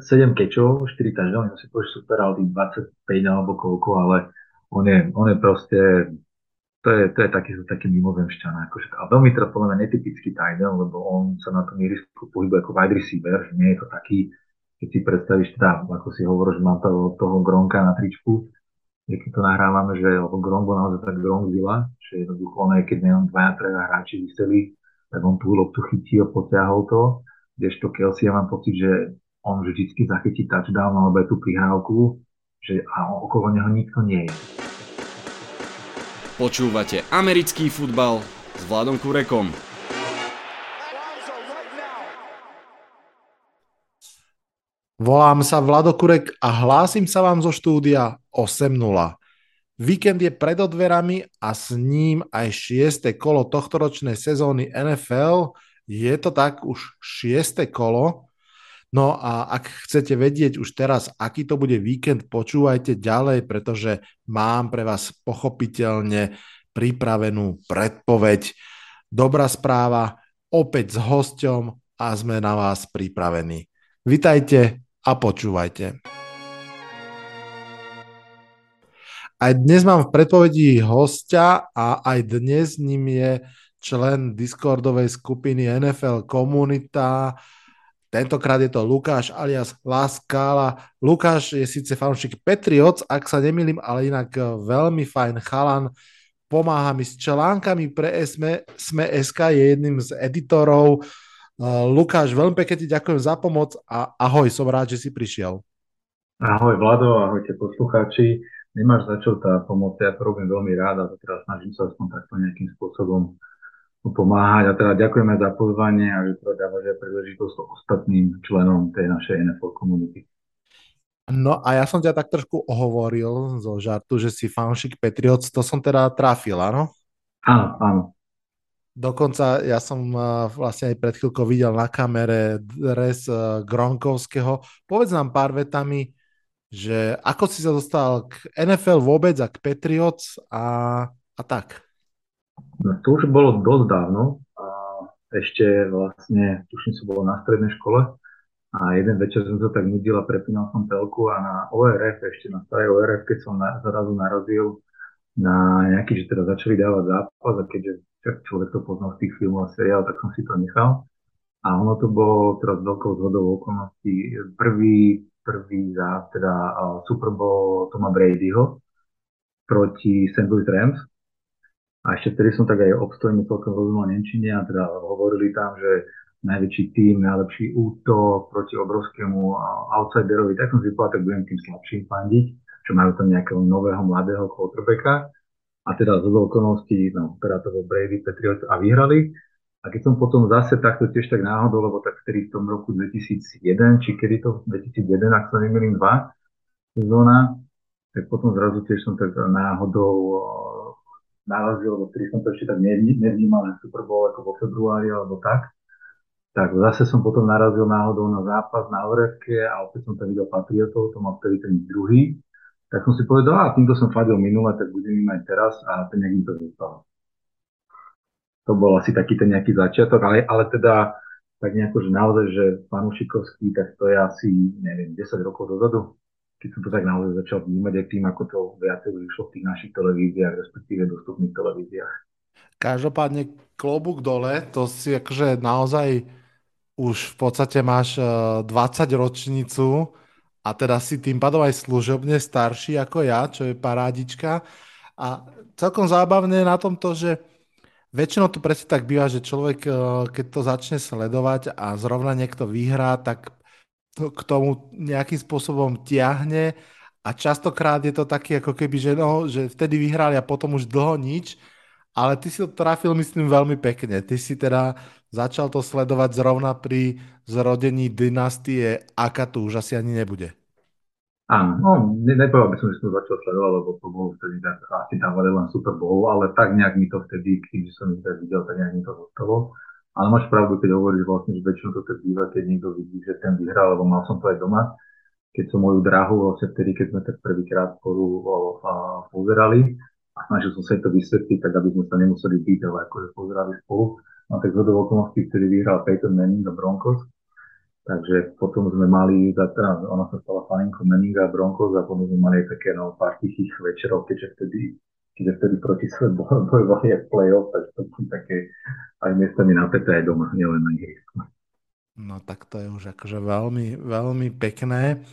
7 kečov, 4 touchdowny, si povieš super, ale tých 25 alebo koľko, ale on je, on je proste, to je, to je taký, taký mimozemšťan. Akože, a veľmi teda podľa mňa netypický tight lebo on sa na tom ihrisku pohybuje ako wide receiver, nie je to taký, keď si predstavíš teda, ako si hovoríš, mám toho, toho Gronka na tričku, keď to nahrávame, že lebo Gronk bol naozaj tak Gronkzilla, že jednoducho on aj keď nejon dvaja, traja hráči vyseli, tak on tú loptu chytil, potiahol to, kdežto Kelsey ja mám pocit, že on vždycky zachytí touchdown alebo aj tú prihrávku, že a okolo neho nikto nie je. Počúvate americký futbal s Vladom Kurekom. Volám sa Vlado Kurek a hlásim sa vám zo štúdia 8.0. Víkend je pred dverami a s ním aj šieste kolo tohtoročnej sezóny NFL. Je to tak už šieste kolo. No a ak chcete vedieť už teraz, aký to bude víkend, počúvajte ďalej, pretože mám pre vás pochopiteľne pripravenú predpoveď. Dobrá správa, opäť s hosťom a sme na vás pripravení. Vitajte a počúvajte. Aj dnes mám v predpovedi hostia a aj dnes ním je člen Discordovej skupiny NFL Komunita. Tentokrát je to Lukáš alias Laskala. Lukáš je síce fanúšik Patriots, ak sa nemýlim, ale inak veľmi fajn chalan. Pomáha mi s článkami pre SME, SME je jedným z editorov Uh, Lukáš, veľmi pekne ti ďakujem za pomoc a ahoj, som rád, že si prišiel. Ahoj Vlado, ahojte poslucháči. Nemáš za čo tá pomoc, ja to robím veľmi rád a teraz snažím sa aspoň takto nejakým spôsobom pomáhať. A teda ďakujeme za pozvanie a že teda dávaš aj príležitosť ostatným členom tej našej NFL komunity. No a ja som ťa tak trošku ohovoril zo žartu, že si fanšik Patriots, to som teda trafil, áno? Áno, áno. Dokonca ja som vlastne aj pred chvíľkou videl na kamere dres e, Gronkovského. Povedz nám pár vetami, že ako si sa dostal k NFL vôbec a k Patriots a, a tak. No, to už bolo dosť dávno. A ešte vlastne, tuším, som bol na strednej škole a jeden večer som sa tak nudil a prepínal som telku a na ORF, ešte na starej ORF, keď som na, zrazu narazil na nejaký, že teda začali dávať zápas a keďže človek to poznal z tých filmov a seriál, tak som si to nechal. A ono to bolo teraz veľkou zhodou okolností prvý, prvý za teda uh, Super Bowl Toma Bradyho proti St. Louis Rams. A ešte vtedy som tak aj obstojne celkom rozumel Nemčine a teda hovorili tam, že najväčší tým, najlepší útok proti obrovskému outsiderovi, tak som si povedal, tak budem tým slabším fandiť, čo majú tam nejakého nového mladého quarterbacka a teda z okolností, no, teda to bol Brady, Patriots a vyhrali. A keď som potom zase takto tiež tak náhodou, lebo tak vtedy v tom roku 2001, či kedy to, 2001, ak sa nemýlim, dva sezóna, tak potom zrazu tiež som tak náhodou narazil, lebo vtedy som to ešte tak nevnímal, že Super Bowl ako vo februári alebo tak. Tak zase som potom narazil náhodou na zápas na Orevke a opäť som tam videl Patriotov, to mal vtedy ten druhý tak som si povedal, a týmto som fadil minule, tak budem im aj teraz a ten nejak to zostalo. To bol asi taký ten nejaký začiatok, ale, ale teda tak nejako, že naozaj, že fanúšikovský, tak to je asi, neviem, 10 rokov dozadu, keď som to tak naozaj začal vnímať aj tým, ako to viacej vyšlo v tých našich televíziách, respektíve dostupných televíziách. Každopádne klobúk dole, to si akože naozaj už v podstate máš 20 eh, ročnicu a teda si tým pádom aj služobne starší ako ja, čo je parádička. A celkom zábavné na tom to, že väčšinou to presne tak býva, že človek, eh, keď to začne sledovať a zrovna niekto vyhrá, tak to k tomu nejakým spôsobom tiahne a častokrát je to taký ako keby, že, no, že vtedy vyhrali a potom už dlho nič, ale ty si to trafil, myslím, veľmi pekne. Ty si teda začal to sledovať zrovna pri zrodení dynastie, aká tu už asi ani nebude. Áno, no, ne, nepovedal by som, že som začal sledovať, lebo to bolo vtedy tak, asi dávali len Super Bowl, ale tak nejak mi to vtedy, keď som ich videl, tak nejak mi to zostalo. Ale máš pravdu, keď hovoríš vlastne, že väčšinou to tak býva, keď niekto vidí, že ten vyhral, lebo mal som to aj doma, keď som moju drahu, vlastne vtedy, keď sme tak prvýkrát spolu pozerali a snažil som sa to vysvetliť, tak aby sme sa nemuseli byť, ale akože pozerali spolu. No tak z okolností, vtedy vyhral Peyton Manning do Broncos, Takže potom sme mali, ona sa stala faninkou Meninga a Broncos a potom sme mali také no, pár tichých večerov, keďže vtedy, keďže vtedy proti sebe bojovali aj playoff, tak to boli také aj miestami napäté aj doma, nielen na ihrisku. No tak to je už akože veľmi, veľmi pekné,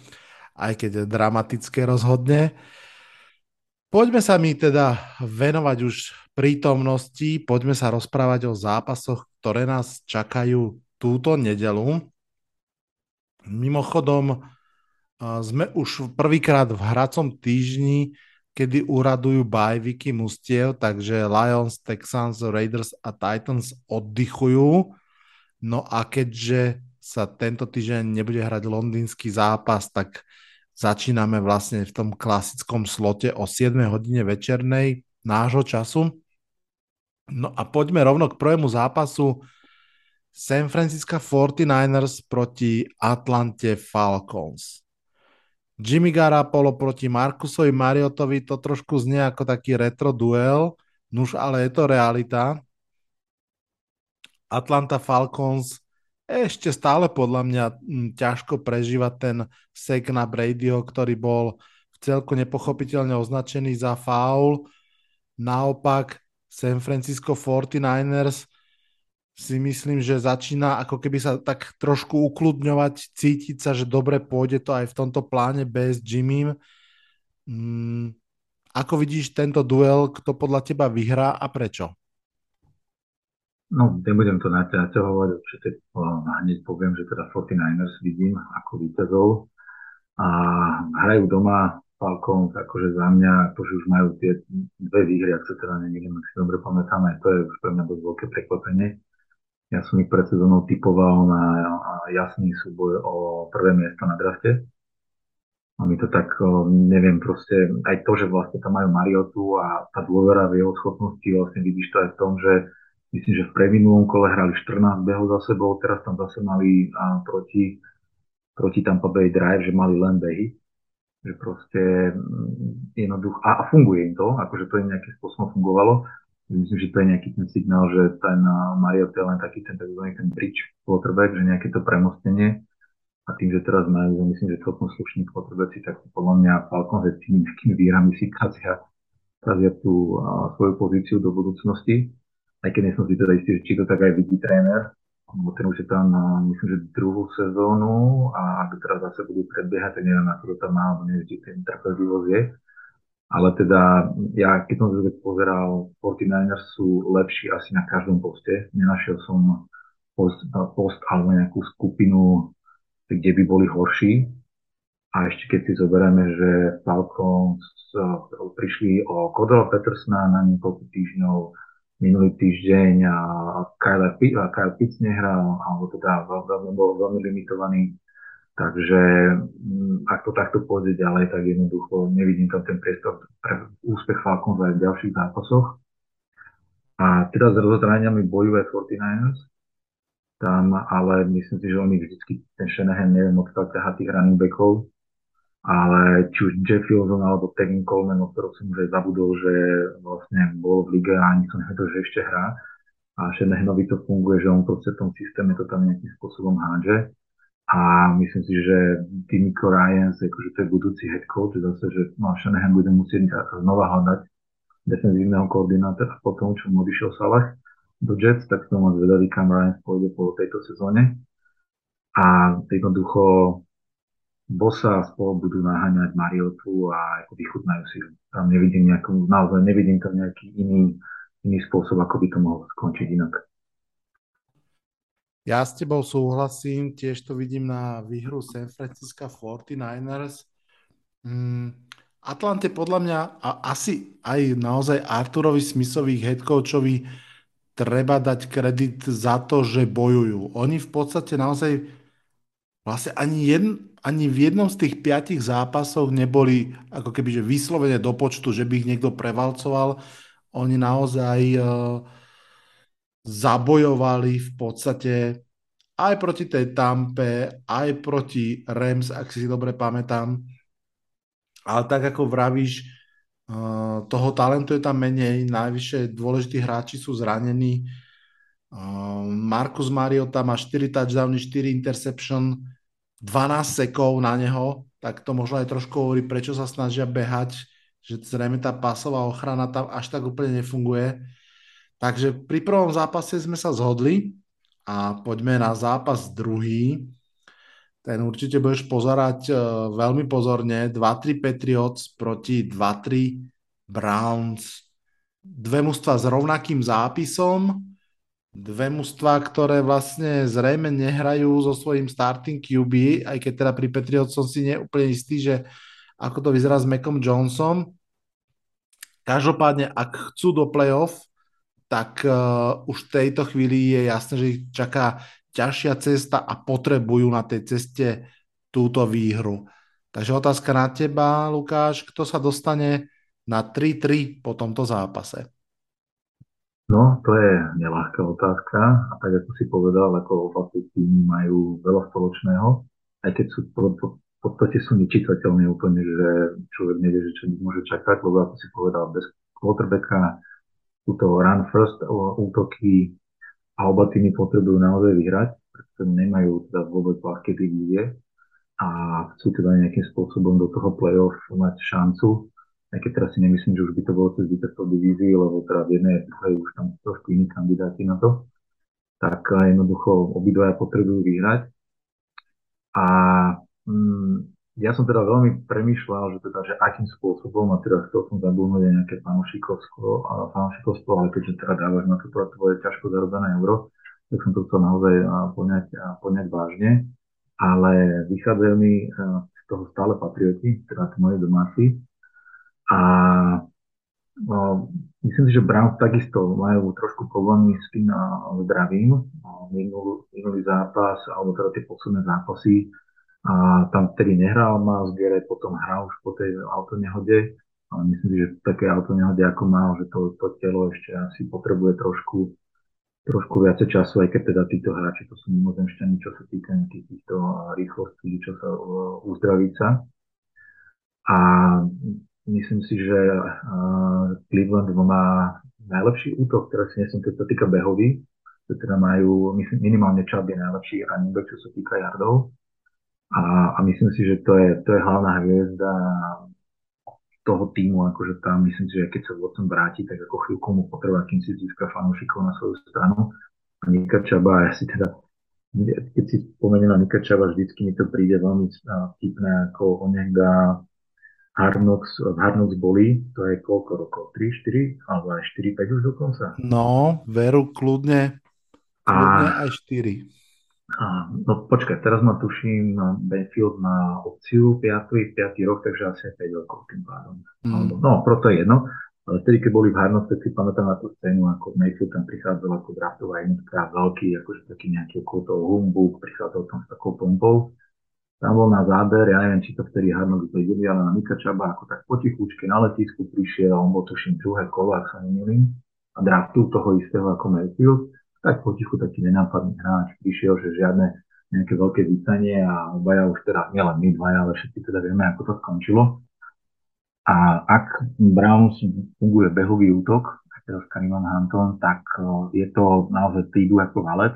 aj keď je dramatické rozhodne. Poďme sa mi teda venovať už prítomnosti, poďme sa rozprávať o zápasoch, ktoré nás čakajú túto nedelu. Mimochodom, sme už prvýkrát v hracom týždni, kedy uradujú bajviky mustiev, takže Lions, Texans, Raiders a Titans oddychujú. No a keďže sa tento týždeň nebude hrať londýnsky zápas, tak začíname vlastne v tom klasickom slote o 7 hodine večernej nášho času. No a poďme rovno k prvému zápasu San Francisco 49ers proti Atlante Falcons. Jimmy Garapolo proti Markusovi Mariotovi, to trošku znie ako taký retro duel, nuž ale je to realita. Atlanta Falcons ešte stále podľa mňa ťažko prežívať ten sek na Bradyho, ktorý bol v celku nepochopiteľne označený za faul. Naopak San Francisco 49ers si myslím, že začína ako keby sa tak trošku ukludňovať, cítiť sa, že dobre pôjde to aj v tomto pláne bez Jimmym. Mm, ako vidíš tento duel, kto podľa teba vyhrá a prečo? No, nebudem to naťahovať, určite hneď poviem, že teda 49ers vidím ako víťazov a hrajú doma Falcons, akože za mňa, akože už majú tie dve výhry, ak sa teda neviem, ak si dobre pamätáme, to je už pre mňa dosť veľké prekvapenie ja som ich pred sezónou typoval na jasný súboj o prvé miesto na drafte. A mi to tak, neviem, proste aj to, že vlastne tam majú Mariotu a tá dôvera v jeho schopnosti, vlastne vidíš to aj v tom, že myslím, že v preminulom kole hrali 14 behov za sebou, teraz tam zase mali a, proti, proti Tampa Bay Drive, že mali len behy. Že proste mm, jednoducho, a, a funguje im to, akože to im nejakým spôsobom fungovalo Myslím, že to je nejaký ten signál, že ten Mariota je len taký ten tzv. ten bridge quarterback, že nejaké to premostenie. A tým, že teraz majú, myslím, že celkom slušní quarterbacki, tak podľa mňa Falcons s tými nejakými výhrami si kazia, kazia tú a, svoju pozíciu do budúcnosti. Aj keď nie som si teda istý, či to tak aj vidí tréner, lebo ten už je tam, myslím, že druhú sezónu a ak teraz zase budú predbiehať, tak neviem, ako to tam má, neviem, či ten trpezlivosť je ale teda ja, keď som sa pozeral, 49ers sú lepší asi na každom poste. Nenašiel som post, post alebo nejakú skupinu, kde by boli horší. A ešte keď si zoberieme, že Falcons uh, prišli o Kodala Petersona na niekoľko týždňov, minulý týždeň a Kyle, Kyle Pitts nehral, alebo teda veľmi, bol veľmi limitovaný Takže mm, ak to takto pôjde ďalej, tak jednoducho nevidím tam ten priestor pre úspech Falcons aj v ďalších zápasoch. A teraz s rozhodraniami bojuje 49ers, tam ale myslím si, že oni vždycky ten Shanahan neviem odkiaľ ťaha tých running backov, ale či už Jeff Wilson alebo Tevin Coleman, o ktorom som už aj zabudol, že vlastne bol v lige a ani som nevedel, že ešte hrá. A Shanahanovi to funguje, že on proste v tom systéme to tam nejakým spôsobom hádže a myslím si, že Timiko Ryans, akože to je budúci head coach, zase, že no, Shanahan bude musieť znova hľadať defenzívneho koordinátora po tom, čo mu odišiel Salah do Jets, tak som moc zvedavý, kam Ryans pôjde po tejto sezóne. A jednoducho Bosa spolu budú naháňať Mariotu a ako vychutnajú si. Tam nevidím nejakú, naozaj nevidím tam nejaký iný, iný spôsob, ako by to mohlo skončiť inak. Ja s tebou súhlasím, tiež to vidím na výhru San Francisco 49ers. Mm, Atlante podľa mňa a asi aj naozaj Arturovi Smithovi, headcoachovi, treba dať kredit za to, že bojujú. Oni v podstate naozaj vlastne ani, jedn, ani v jednom z tých piatich zápasov neboli ako keby že vyslovene do počtu, že by ich niekto prevalcoval. Oni naozaj uh, zabojovali v podstate aj proti tej Tampe, aj proti Rams, ak si dobre pamätám. Ale tak ako vravíš, eh, toho talentu je tam menej, najvyššie dôležití hráči sú zranení. Marcus Mariota má 4 touchdowny, 4 interception, 12 sekov na neho, tak to možno aj trošku hovorí, prečo sa snažia behať, že zrejme tá pasová ochrana tam až tak úplne nefunguje. Takže pri prvom zápase sme sa zhodli a poďme na zápas druhý. Ten určite budeš pozerať uh, veľmi pozorne. 2-3 Patriots proti 2-3 Browns. Dve mužstva s rovnakým zápisom dve mužstva, ktoré vlastne zrejme nehrajú so svojím starting QB, aj keď teda pri Patriots som si neúplne istý, že ako to vyzerá s Macom Johnson. Každopádne, ak chcú do playoff, tak uh, už v tejto chvíli je jasné, že ich čaká ťažšia cesta a potrebujú na tej ceste túto výhru. Takže otázka na teba, Lukáš, kto sa dostane na 3-3 po tomto zápase? No, to je nelahká otázka a tak ako si povedal, ako oba týmy majú veľa spoločného, aj keď sú v podstate sú nečitateľné úplne, že človek nevie, že čo môže čakať, lebo ako si povedal, bez quarterbacka sú to run first útoky a týmy potrebujú naozaj vyhrať, pretože nemajú teda vôbec ľahké divízie a chcú teda nejakým spôsobom do toho playoff mať šancu aj keď teraz si nemyslím, že už by to bolo cez víťazstvo divízii, lebo teda v jednej etape už tam trošku iní kandidáti na to, tak jednoducho obidvaja potrebujú vyhrať. A mm, ja som teda veľmi premýšľal, že teda, že akým spôsobom, a teda chcel som zabudnúť aj nejaké fanúšikovstvo, fanúšikovstvo, ale keďže teda dávaš na to tvoje ťažko zarobené euro, tak som to chcel naozaj poňať, poňať vážne. Ale vychádzajú mi z toho stále patrioti, teda moje domáci, a no, myslím si, že Browns takisto majú trošku problémy s tým zdravím. Minulý, minulý zápas, alebo teda tie posledné zápasy, a tam vtedy nehral Miles Garrett, potom hral už po tej autonehode. Ale myslím si, že také autonehode ako mal, že to, to telo ešte asi potrebuje trošku, trošku viacej času, aj keď teda títo hráči, to sú mimozemšťani, čo sa týka nejakých týchto rýchlostí, čo sa uzdraviť sa. A Myslím si, že Cleveland má najlepší útok, teraz si myslím, keď sa týka behový, že teda majú, myslím, minimálne Chubb je najlepší running back, čo sa týka yardov. A, a myslím si, že to je, to je hlavná hviezda toho týmu, akože tam myslím si, že keď sa Watson vráti, tak ako chvíľku mu potreba, kým si získa fanúšikov na svoju stranu. A Nika Čaba, ja si teda, keď si spomeniem na Nika Čaba, vždycky mi to príde veľmi vtipné, ako on dá Hard Knocks, Hard Knocks boli, to je koľko rokov? 3, 4, alebo aj 4, 5 už dokonca? No, veru, kľudne, kľudne a, aj 4. A, no počkaj, teraz ma tuším, no, Benfield má opciu 5, 5 rok, takže asi aj 5 rokov tým pádom. Mm. No, proto je jedno. Ale vtedy, keď boli v Harnoc, tak si pamätám na tú scénu, ako Mayfield tam prichádzal ako draftová jednotka, veľký, akože taký nejaký okolo toho humbug, prichádzal tam s takou pompou tam bol na záber, ja neviem, či to vtedy Harnok videli, ale na Mika Čaba ako tak potichučke na letisku prišiel, on bol tuším druhé kolo, ak sa nemýlim, a draftu toho istého ako Mayfield, tak potichu taký nenápadný hráč. Prišiel, že žiadne nejaké veľké vítanie a obaja už teda, nielen my dvaja, ale všetci teda vieme, ako to skončilo. A ak Browns funguje behový útok, teraz Kariman Hanton, tak eh, je to naozaj prídu ako valet,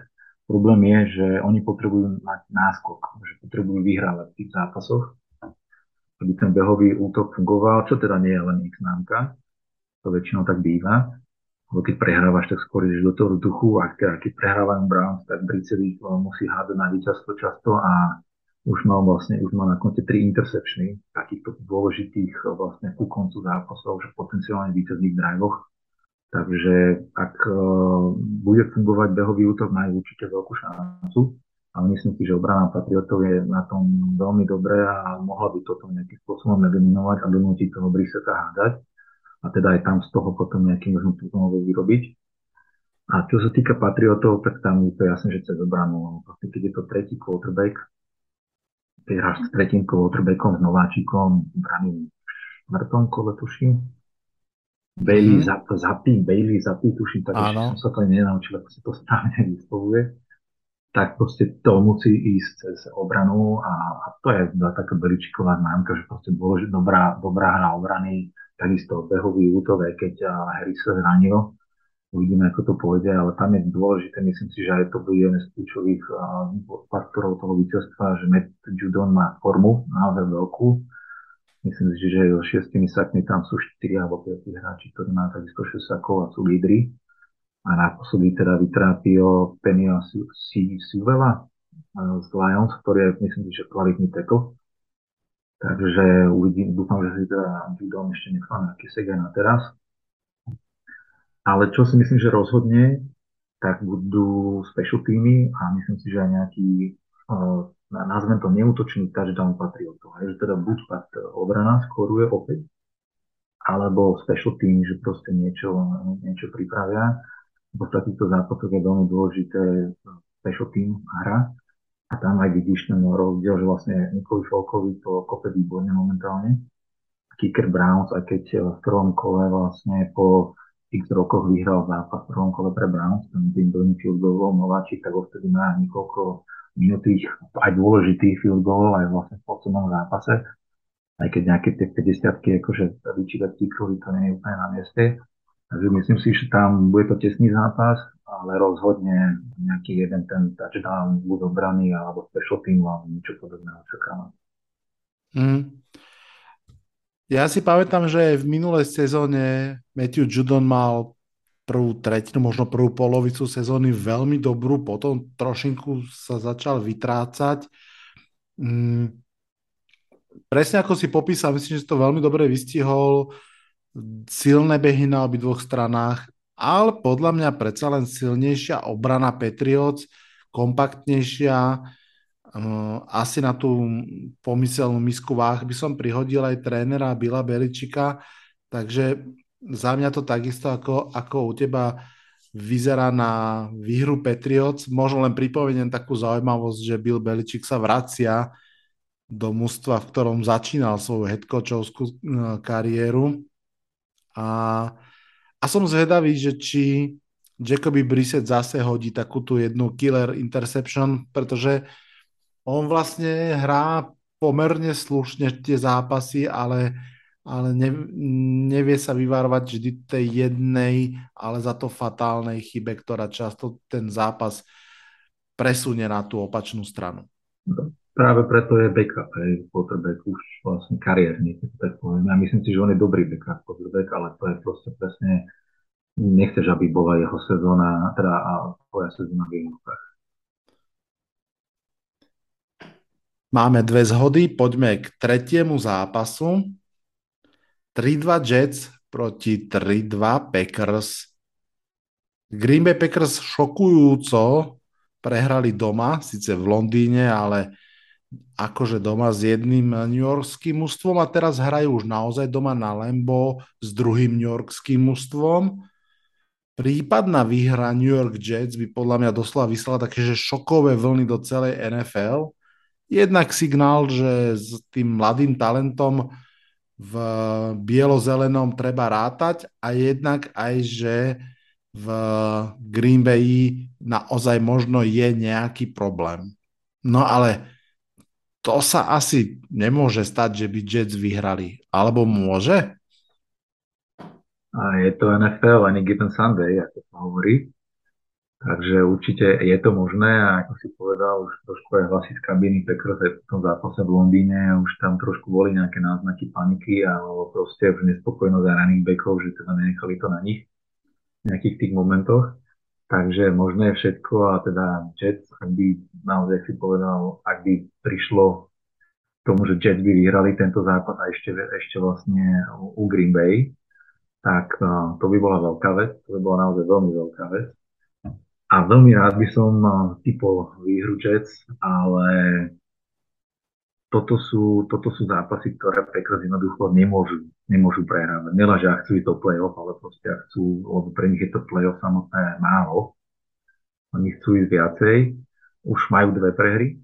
Problém je, že oni potrebujú mať náskok, že potrebujú vyhrávať v tých zápasoch, aby ten behový útok fungoval, čo teda nie je len ich známka, to väčšinou tak býva, lebo keď prehrávaš, tak skôr ideš do toho duchu a keď, prehrávajú Browns, tak Bricevi musí hádať na víťazstvo často a už mal vlastne, už mal na konte tri interceptiony takýchto dôležitých vlastne ku koncu zápasov, že potenciálne víťazných drivoch Takže ak uh, bude fungovať behový útok, majú určite veľkú šancu. Ale myslím si, že obrana Patriotov je na tom veľmi dobré a mohla by toto nejakým spôsobom eliminovať a donútiť toho Briseta hádať. A teda aj tam z toho potom nejakým možno mohli vyrobiť. A čo sa týka Patriotov, tak tam je to jasné, že cez obranu. Keď je to tretí quarterback, keď hráš s tretím quarterbackom, s nováčikom, brany v štvrtom kole, tuším, Bailey, mm. Zap, Zapy, Bailey, Zapy, tuším, tak som sa to nenaučil, ako sa to správne vyslovuje, tak proste to musí ísť cez obranu a, a to je taká Beličiková známka, že proste dôležit, dobrá, dobrá hra obrany, takisto behový útok, aj keď Harry sa zranil, Uvidíme, ako to pôjde, ale tam je dôležité, myslím si, že aj to bude jeden z kľúčových faktorov toho víťazstva, že Matt Judon má formu naozaj veľkú. Myslím si, že so šiestimi sakmi tam sú 4 alebo 5 hráči, ktorí majú takisto 6 sakov a sú lídry. A naposledy teda vytrápil Penio Silvela z Lions, ktorý je, myslím si, že kvalitný tackle. Takže uvidím, dúfam, že si teda Judon ešte nechá nejaký sega na teraz ale čo si myslím, že rozhodne, tak budú special týmy a myslím si, že aj nejaký, uh, nazvem to neútočný touchdown patriotov. Že teda buď obrana skoruje opäť, alebo special team, že proste niečo, niečo pripravia. V takýchto zápasoch je veľmi dôležité special team hra. A tam aj vidíš ten rozdiel, že vlastne Nikoli Folkovi to kope výborne momentálne. Kicker Browns, aj keď v prvom kole vlastne po x rokoch vyhral zápas v prvom kole pre Browns, ten tým veľmi field goalov, nováčik, tak vtedy má niekoľko minutých aj dôležitých field goalov aj vlastne v poslednom zápase. Aj keď nejaké tie 50 akože vyčítať tituli, to nie je úplne na mieste. Takže myslím si, že tam bude to tesný zápas, ale rozhodne nejaký jeden ten touchdown bude obraný alebo special team alebo niečo podobné očakávať. Mm. Ja si pamätám, že v minulej sezóne Matthew Judon mal prvú tretinu, možno prvú polovicu sezóny veľmi dobrú, potom trošinku sa začal vytrácať. Mm, presne ako si popísal, myslím, že to veľmi dobre vystihol, silné behy na obidvoch stranách, ale podľa mňa predsa len silnejšia obrana Patriots, kompaktnejšia, asi na tú pomyselnú misku váh by som prihodil aj trénera Bila Beličika, takže za mňa to takisto ako, ako u teba vyzerá na výhru Patriots. Možno len pripomeniem takú zaujímavosť, že Bill Beličik sa vracia do mužstva, v ktorom začínal svoju headcoachovskú e, kariéru. A, a som zvedavý, že či Jacoby Brissett zase hodí takú tú jednu killer interception, pretože on vlastne hrá pomerne slušne tie zápasy, ale, ale ne, nevie sa vyvárovať vždy tej jednej, ale za to fatálnej chybe, ktorá často ten zápas presunie na tú opačnú stranu. Práve preto je backup, hej, quarterback už vlastne kariérny, tak poviem. Ja myslím si, že on je dobrý backup quarterback, ale to je proste presne, nechceš, aby bola jeho sezóna, teda a tvoja sezóna v jednotkách. Máme dve zhody, poďme k tretiemu zápasu. 3-2 Jets proti 3-2 Packers. Green Bay Packers šokujúco prehrali doma, síce v Londýne, ale akože doma s jedným New Yorkským mužstvom a teraz hrajú už naozaj doma na Lambo s druhým New Yorkským mužstvom. Prípadná výhra New York Jets by podľa mňa doslova vyslala také, šokové vlny do celej NFL jednak signál, že s tým mladým talentom v bielozelenom treba rátať a jednak aj, že v Green Bay naozaj možno je nejaký problém. No ale to sa asi nemôže stať, že by Jets vyhrali. Alebo môže? A je to NFL, ani given Sunday, ako sa hovorí. Takže určite je to možné a ako si povedal, už trošku aj hlasy z kabiny Packers aj v tom zápase v Londýne, už tam trošku boli nejaké náznaky paniky alebo proste už nespokojnosť aj running backov, že teda nenechali to na nich v nejakých tých momentoch. Takže možné je všetko a teda Jets, ak by naozaj si povedal, ak by prišlo k tomu, že Jets by vyhrali tento zápas a ešte, ešte vlastne u Green Bay, tak to by bola veľká vec, to by bola naozaj veľmi veľká vec. A veľmi rád by som typol výhru Jets, ale toto sú, toto sú zápasy, ktoré Packers jednoducho nemôžu, nemôžu prehrávať. Nela, že chcú ísť do play-off, ale proste chcú, lebo pre nich je to play-off samotné málo. Oni chcú ísť viacej. Už majú dve prehry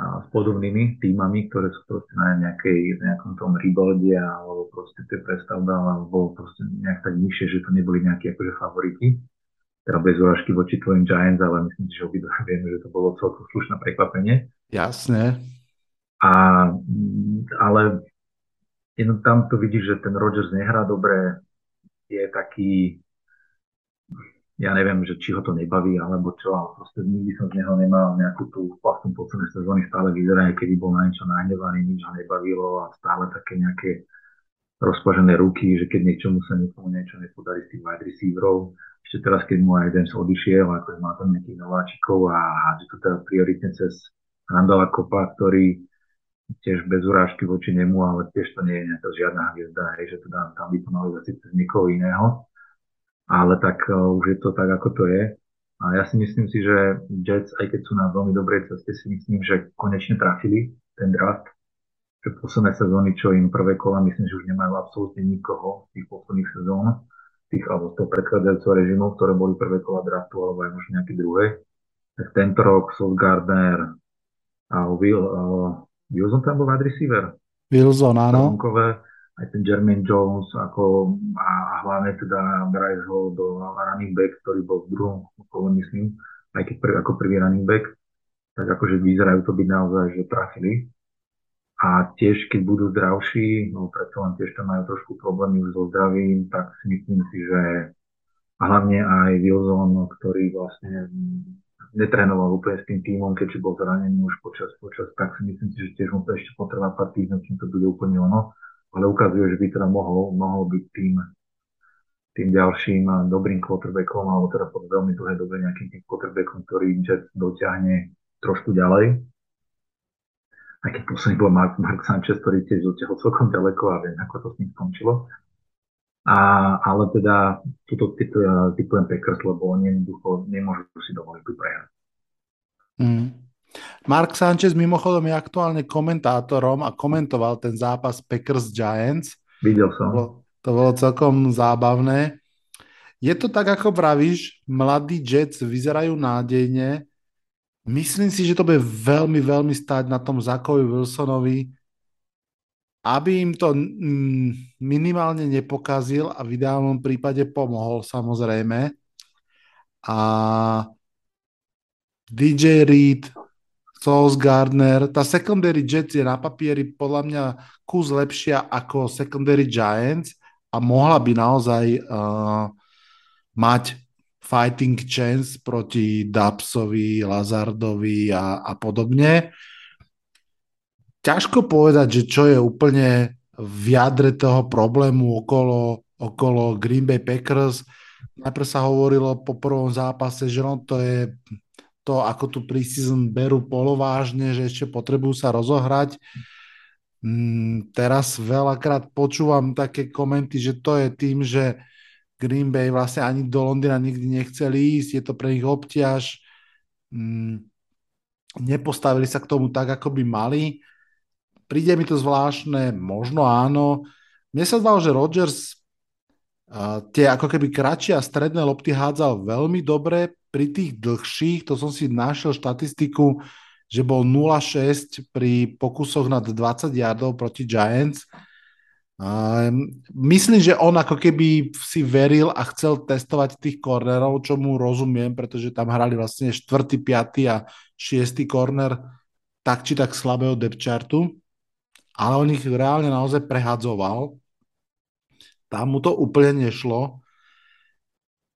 a s podobnými týmami, ktoré sú proste na nejakej, nejakom tom rebuilde alebo proste tie prestavba alebo proste nejak tak nižšie, že to neboli nejaké akože favority teda bez urážky voči tvojim Giants, ale myslím si, že obidva vieme, že to bolo celkom slušné prekvapenie. Jasné. A, ale tam to vidíš, že ten Rodgers nehrá dobre, je taký, ja neviem, že či ho to nebaví, alebo čo, ale proste nikdy som z neho nemal nejakú tú vlastnú posledné sezóny, stále vyzerá, kedy bol na niečo nahnevaný, nič ho nebavilo a stále také nejaké rozpažené ruky, že keď niečomu sa niekomu niečo nepodarí z tých wide receiverov, ešte teraz, keď mu aj jeden odišiel, ako má tam nejakých nováčikov a že to teraz prioritne cez Randala Kopa, ktorý tiež bez urážky voči nemu, ale tiež to nie je nejaká žiadna hviezda, hej, že teda tam by to malo zase cez niekoho iného ale tak uh, už je to tak, ako to je. A ja si myslím si, že Jets, aj keď sú na veľmi dobrej ceste, si myslím, že konečne trafili ten draft. Že posledné sezóny, čo im prvé kola, myslím, že už nemajú absolútne nikoho z tých posledných sezón, tých, alebo z toho predchádzajúceho režimu, ktoré boli prvé kola draftu, alebo aj možno nejaké druhé. Tak tento rok Sauce Gardner a Will, uh, Wilson tam bol wide receiver. Wilson, áno aj ten Jermaine Jones ako, a, hlavne teda Bryce Hall do running back, ktorý bol v druhom kole, myslím, aj keď prv, ako prvý running back, tak akože vyzerajú to byť naozaj, že trafili. A tiež, keď budú zdravší, no predsa len tiež tam majú trošku problémy už so zdravím, tak si myslím si, že a hlavne aj Wilson, ktorý vlastne netrénoval úplne s tým tímom, keďže bol zranený už počas, počas, tak si myslím si, že tiež mu to ešte potrvá pár týždňov, kým to bude úplne ono ale ukazuje, že by teda mohol, mohol byť tým, tým ďalším dobrým quarterbackom, alebo teda pod veľmi dlhé dobe nejakým tým quarterbackom, ktorý Jets dotiahne trošku ďalej. Aj keď posledný bol Mark, Mark Sanchez, ktorý tiež dotiahol celkom ďaleko a viem, ako to s ním skončilo. A, ale teda túto typujem Packers, lebo oni jednoducho nemôžu si dovoliť tu prehrať. Mm. Mark Sanchez mimochodom je aktuálne komentátorom a komentoval ten zápas Packers Giants. Videl som. To bolo, to bolo celkom zábavné. Je to tak, ako pravíš, mladí Jets vyzerajú nádejne. Myslím si, že to bude veľmi, veľmi stať na tom Zakovi Wilsonovi, aby im to mm, minimálne nepokazil a v ideálnom prípade pomohol samozrejme. A DJ Reed, Sauce Gardner. Tá secondary Jets je na papieri podľa mňa kus lepšia ako secondary Giants a mohla by naozaj uh, mať fighting chance proti Dapsovi, Lazardovi a, a podobne. Ťažko povedať, že čo je úplne v jadre toho problému okolo, okolo Green Bay Packers. Najprv sa hovorilo po prvom zápase, že no to je to, ako tu preseason berú polovážne, že ešte potrebujú sa rozohrať. Mm, teraz veľakrát počúvam také komenty, že to je tým, že Green Bay vlastne ani do Londýna nikdy nechceli ísť, je to pre nich obťaž. Mm, nepostavili sa k tomu tak, ako by mali. Príde mi to zvláštne, možno áno. Mne sa zdalo, že Rodgers uh, tie ako keby kratšie a stredné lopty hádzal veľmi dobre, pri tých dlhších, to som si našiel štatistiku, že bol 0,6 pri pokusoch nad 20 yardov proti Giants. myslím, že on ako keby si veril a chcel testovať tých kornerov, čo mu rozumiem, pretože tam hrali vlastne 4., 5. a 6. korner tak či tak slabého depth chartu, ale on ich reálne naozaj prehadzoval. Tam mu to úplne nešlo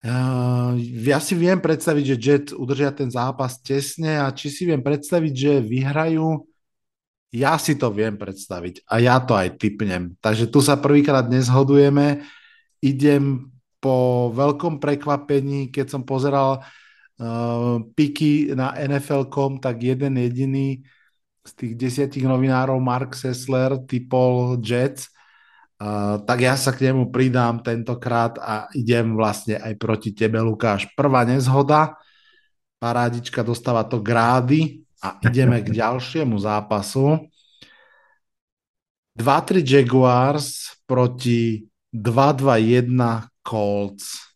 Uh, ja si viem predstaviť, že Jets udržia ten zápas tesne a či si viem predstaviť, že vyhrajú, ja si to viem predstaviť a ja to aj typnem. Takže tu sa prvýkrát nezhodujeme. Idem po veľkom prekvapení, keď som pozeral uh, piky na NFL.com, tak jeden jediný z tých desiatich novinárov, Mark Sessler, typol Jets Uh, tak ja sa k nemu pridám tentokrát a idem vlastne aj proti tebe, Lukáš. Prvá nezhoda, parádička dostáva to grády a ideme k ďalšiemu zápasu. 2-3 Jaguars proti 2-2-1 Colts.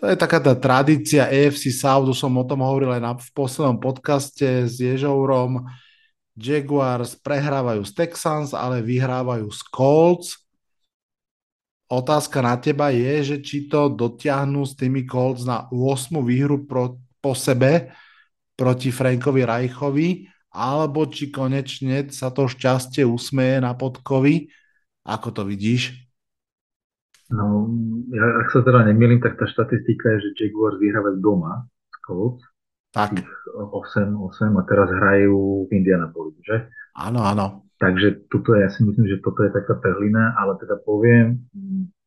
To je taká tá tradícia AFC South, som o tom hovoril aj na, v poslednom podcaste s Ježourom. Jaguars prehrávajú z Texans, ale vyhrávajú z Colts. Otázka na teba je, že či to dotiahnu s tými Colts na 8 výhru pro, po sebe proti Frankovi Rajchovi, alebo či konečne sa to šťastie usmeje na podkovi. Ako to vidíš? No, ja, ak sa teda nemýlim, tak tá štatistika je, že Jaguars vyhrávajú doma z Colts. Tak. 8, 8 a teraz hrajú v Indianapolis, že? Áno, áno. Takže tuto ja si myslím, že toto je taká perlina, ale teda poviem,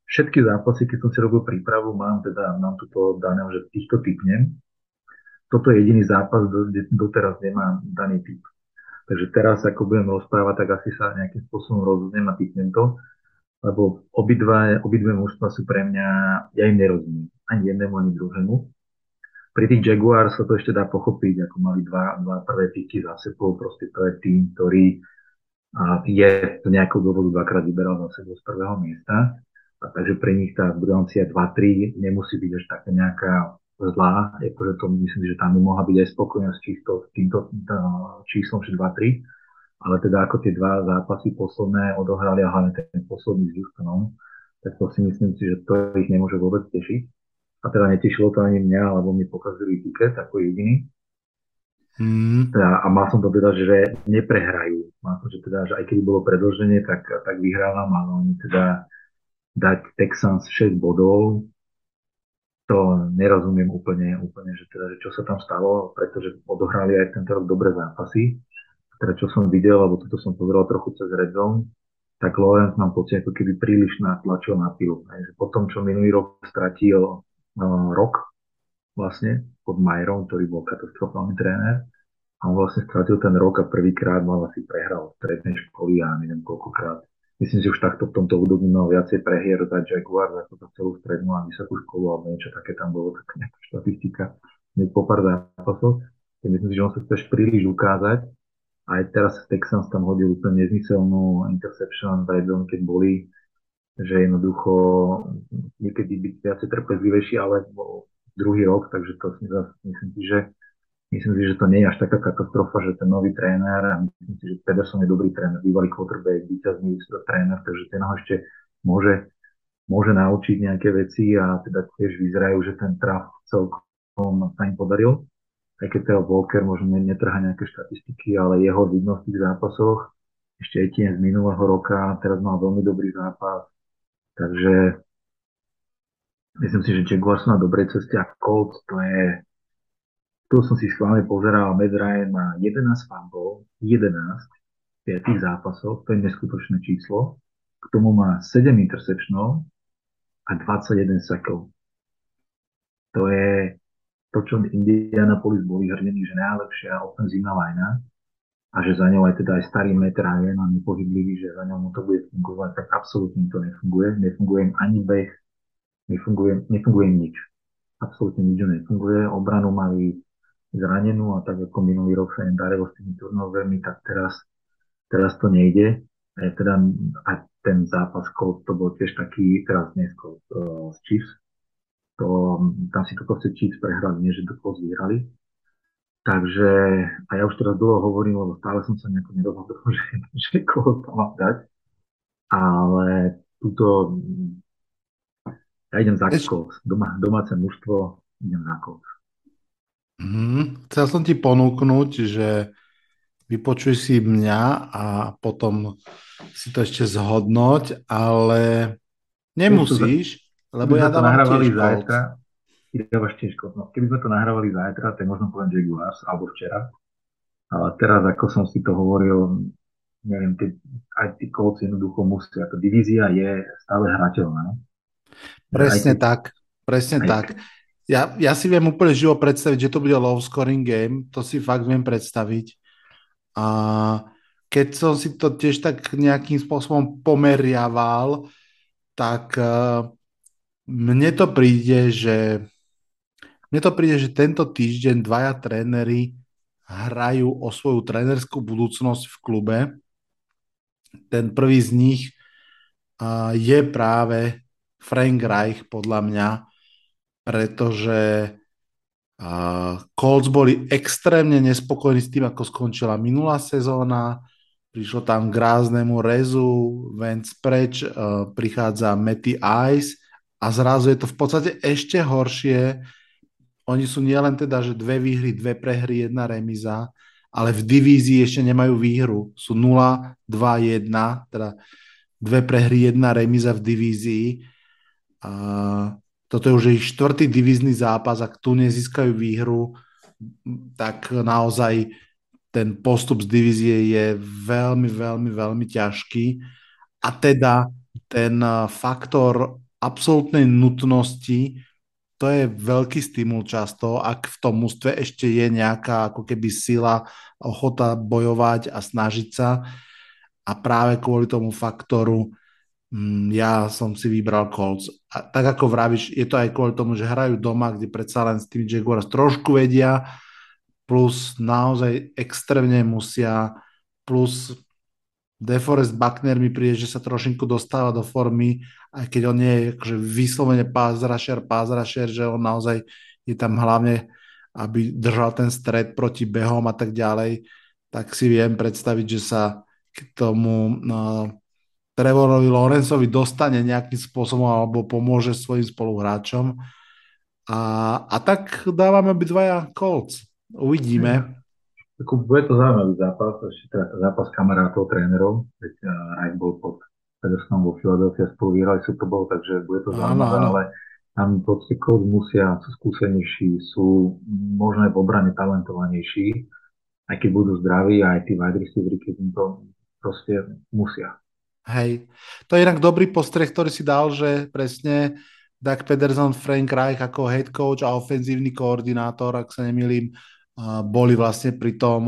všetky zápasy, keď som si robil prípravu, mám teda, mám tuto dané, že týchto typnem. Toto je jediný zápas, kde doteraz nemám daný typ. Takže teraz, ako budem rozprávať, tak asi sa nejakým spôsobom rozhodnem a typnem to lebo obidva, obidve mužstva sú pre mňa, ja im nerozumiem, ani jednému, ani druhému. Pri tých Jaguars sa to ešte dá pochopiť, ako mali dva, dva prvé piky za sebou, proste to je tým, ktorý je z nejakého dôvodu dvakrát vyberal za sebou z prvého miesta. A takže pre nich tá bilancia 2-3 nemusí byť až taká nejaká zlá, akože to myslím, že tam by mohla byť aj spokojnosť čisto s týmto číslom, že 2-3 ale teda ako tie dva zápasy posledné odohrali a hlavne ten posledný s Houstonom, tak to si myslím si, že to ich nemôže vôbec tešiť. A teda netešilo to ani mňa, lebo mi pokazili tiket ako jediný. Mm. Teda, a mal som to teda, že neprehrajú. Mal som, že teda, že aj keby bolo predlženie, tak, tak vyhrávam, ale oni teda dať Texans 6 bodov, to nerozumiem úplne, úplne že, teda, že čo sa tam stalo, pretože odohrali aj tento rok dobré zápasy teda čo som videl, alebo toto som pozeral trochu cez Red Zone, tak Lorenz mám pocit, ako keby príliš natlačil na pilu. Takže po tom, čo minulý rok stratil rok vlastne pod Majrom, ktorý bol katastrofálny tréner, a on vlastne stratil ten rok a prvýkrát mal asi prehral strednej školy a neviem koľkokrát. Myslím, že už takto v tomto období mal viacej prehier za Jaguar ako za celú strednú a vysokú školu alebo niečo také tam bolo, taká nejaká štatistika, hneď po pár zápasov. Myslím si, že on sa chce príliš ukázať aj teraz Texans tam hodil úplne nezmyselnú interception v keď boli, že jednoducho niekedy byť viacej trpezlivejší, ale druhý rok, takže to si zase, myslím si, že myslím si, že to nie je až taká katastrofa, že ten nový tréner, a myslím si, že Pederson je dobrý tréner, bývalý quarterback, víťazný tréner, takže ten ho ešte môže, môže naučiť nejaké veci a teda tiež vyzerajú, že ten traf celkom sa im podaril aj keď teda Walker možno netrhá nejaké štatistiky, ale jeho vidno v tých zápasoch. Ešte Etienne z minulého roka, teraz mal veľmi dobrý zápas. Takže myslím si, že Jaguars sú na dobrej ceste a Colts to je tu som si schválne pozeral, Matt Ryan má 11 fumble, 11 v 5 zápasoch, to je neskutočné číslo. K tomu má 7 interceptionov a 21 sekov. To je, to, čo Indianapolis boli hrdení, že najlepšia ofenzívna lajna a že za ňou aj teda aj starý Matt Ryan a nepohyblivý, že za ňou mu to bude fungovať, tak absolútne to nefunguje. Nefunguje ani beh, nefunguje, nefunguje nič. Absolútne nič nefunguje. Obranu mali zranenú a tak ako minulý rok sa im s tými turnovermi, tak teraz, teraz to nejde. A, teda, a ten zápas to bol tiež taký, teraz dnes uh, z Chiefs, to, tam si to proste Chiefs prehrali, nie že to vyhrali. Takže, a ja už teraz dlho hovorím, lebo stále som sa nejako nerozhodol, že, že koho to mám dať. Ale túto, ja idem za Colts. Doma, domáce mužstvo, idem za Colts. Mm, chcel som ti ponúknuť, že vypočuj si mňa a potom si to ešte zhodnoť, ale nemusíš, lebo ja dávam tiež zajtra, dávaš tiež no, Keby sme to nahrávali zajtra, tak možno poviem Jaguars, alebo včera. Ale teraz, ako som si to hovoril, neviem, tie, aj tí Colts jednoducho musia. Tá divízia je stále hrateľná. Presne aj, tak, presne aj, tak. Ja, ja si viem úplne živo predstaviť, že to bude low scoring game, to si fakt viem predstaviť. A keď som si to tiež tak nejakým spôsobom pomeriaval, tak uh, mne to príde, že mne to príde, že tento týždeň dvaja tréneri hrajú o svoju trénerskú budúcnosť v klube. Ten prvý z nich je práve Frank Reich, podľa mňa, pretože Colts boli extrémne nespokojní s tým, ako skončila minulá sezóna. Prišlo tam k ráznemu rezu, Vance preč, uh, prichádza Matty Ice, a zrazu je to v podstate ešte horšie. Oni sú nielen teda, že dve výhry, dve prehry, jedna remiza, ale v divízii ešte nemajú výhru. Sú 0, 2, 1, teda dve prehry, jedna remiza v divízii A toto je už ich štvrtý divizný zápas, ak tu nezískajú výhru, tak naozaj ten postup z divízie je veľmi, veľmi, veľmi ťažký. A teda ten faktor absolútnej nutnosti, to je veľký stimul často, ak v tom mústve ešte je nejaká ako keby sila, ochota bojovať a snažiť sa. A práve kvôli tomu faktoru mm, ja som si vybral Colts. A tak ako vravíš, je to aj kvôli tomu, že hrajú doma, kde predsa len s tými Jaguars trošku vedia, plus naozaj extrémne musia, plus DeForest Buckner mi príde, že sa trošinku dostáva do formy, aj keď on nie je akože vyslovene pass rusher, že on naozaj je tam hlavne, aby držal ten stred proti behom a tak ďalej, tak si viem predstaviť, že sa k tomu no, Trevorovi Lorenzovi dostane nejakým spôsobom alebo pomôže svojim spoluhráčom. A, a tak dávame obidvaja Colts. Uvidíme. Tako, bude to zaujímavý zápas, ešte teda zápas kamarátov, trénerov, veď aj bol pod Pedersenom vo Filadelfia spolu vyhrali Super Bowl, takže bude to zaujímavé, ale tam proste Colts musia, sú skúsenejší, sú možno aj v obrane talentovanejší, aj keď budú zdraví, aj tí wide receivery, keď im to proste musia. Hej, to je inak dobrý postreh, ktorý si dal, že presne Doug Pedersen, Frank Reich ako head coach a ofenzívny koordinátor, ak sa nemýlim, boli vlastne pri tom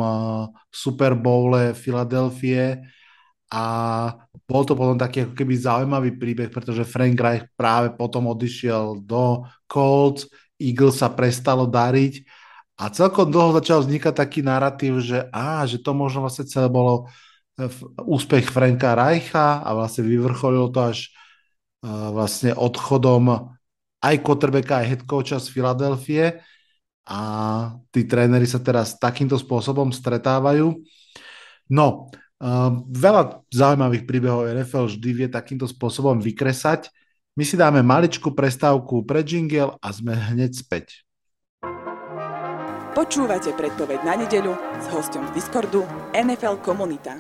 Super Bowle Filadelfie a bol to potom taký ako keby zaujímavý príbeh, pretože Frank Reich práve potom odišiel do Colts, Eagles sa prestalo dariť. A celkom dlho začal vznikať taký narratív, že, á, že to možno vlastne celé bolo e, úspech Franka Reicha a vlastne vyvrcholilo to až uh, vlastne odchodom aj quarterbacka, aj head coacha z Filadelfie a tí tréneri sa teraz takýmto spôsobom stretávajú. No, uh, veľa zaujímavých príbehov NFL vždy vie takýmto spôsobom vykresať. My si dáme maličku prestávku pre jingle a sme hneď späť. Počúvate predpoveď na nedeľu s hostom z Discordu NFL Komunita.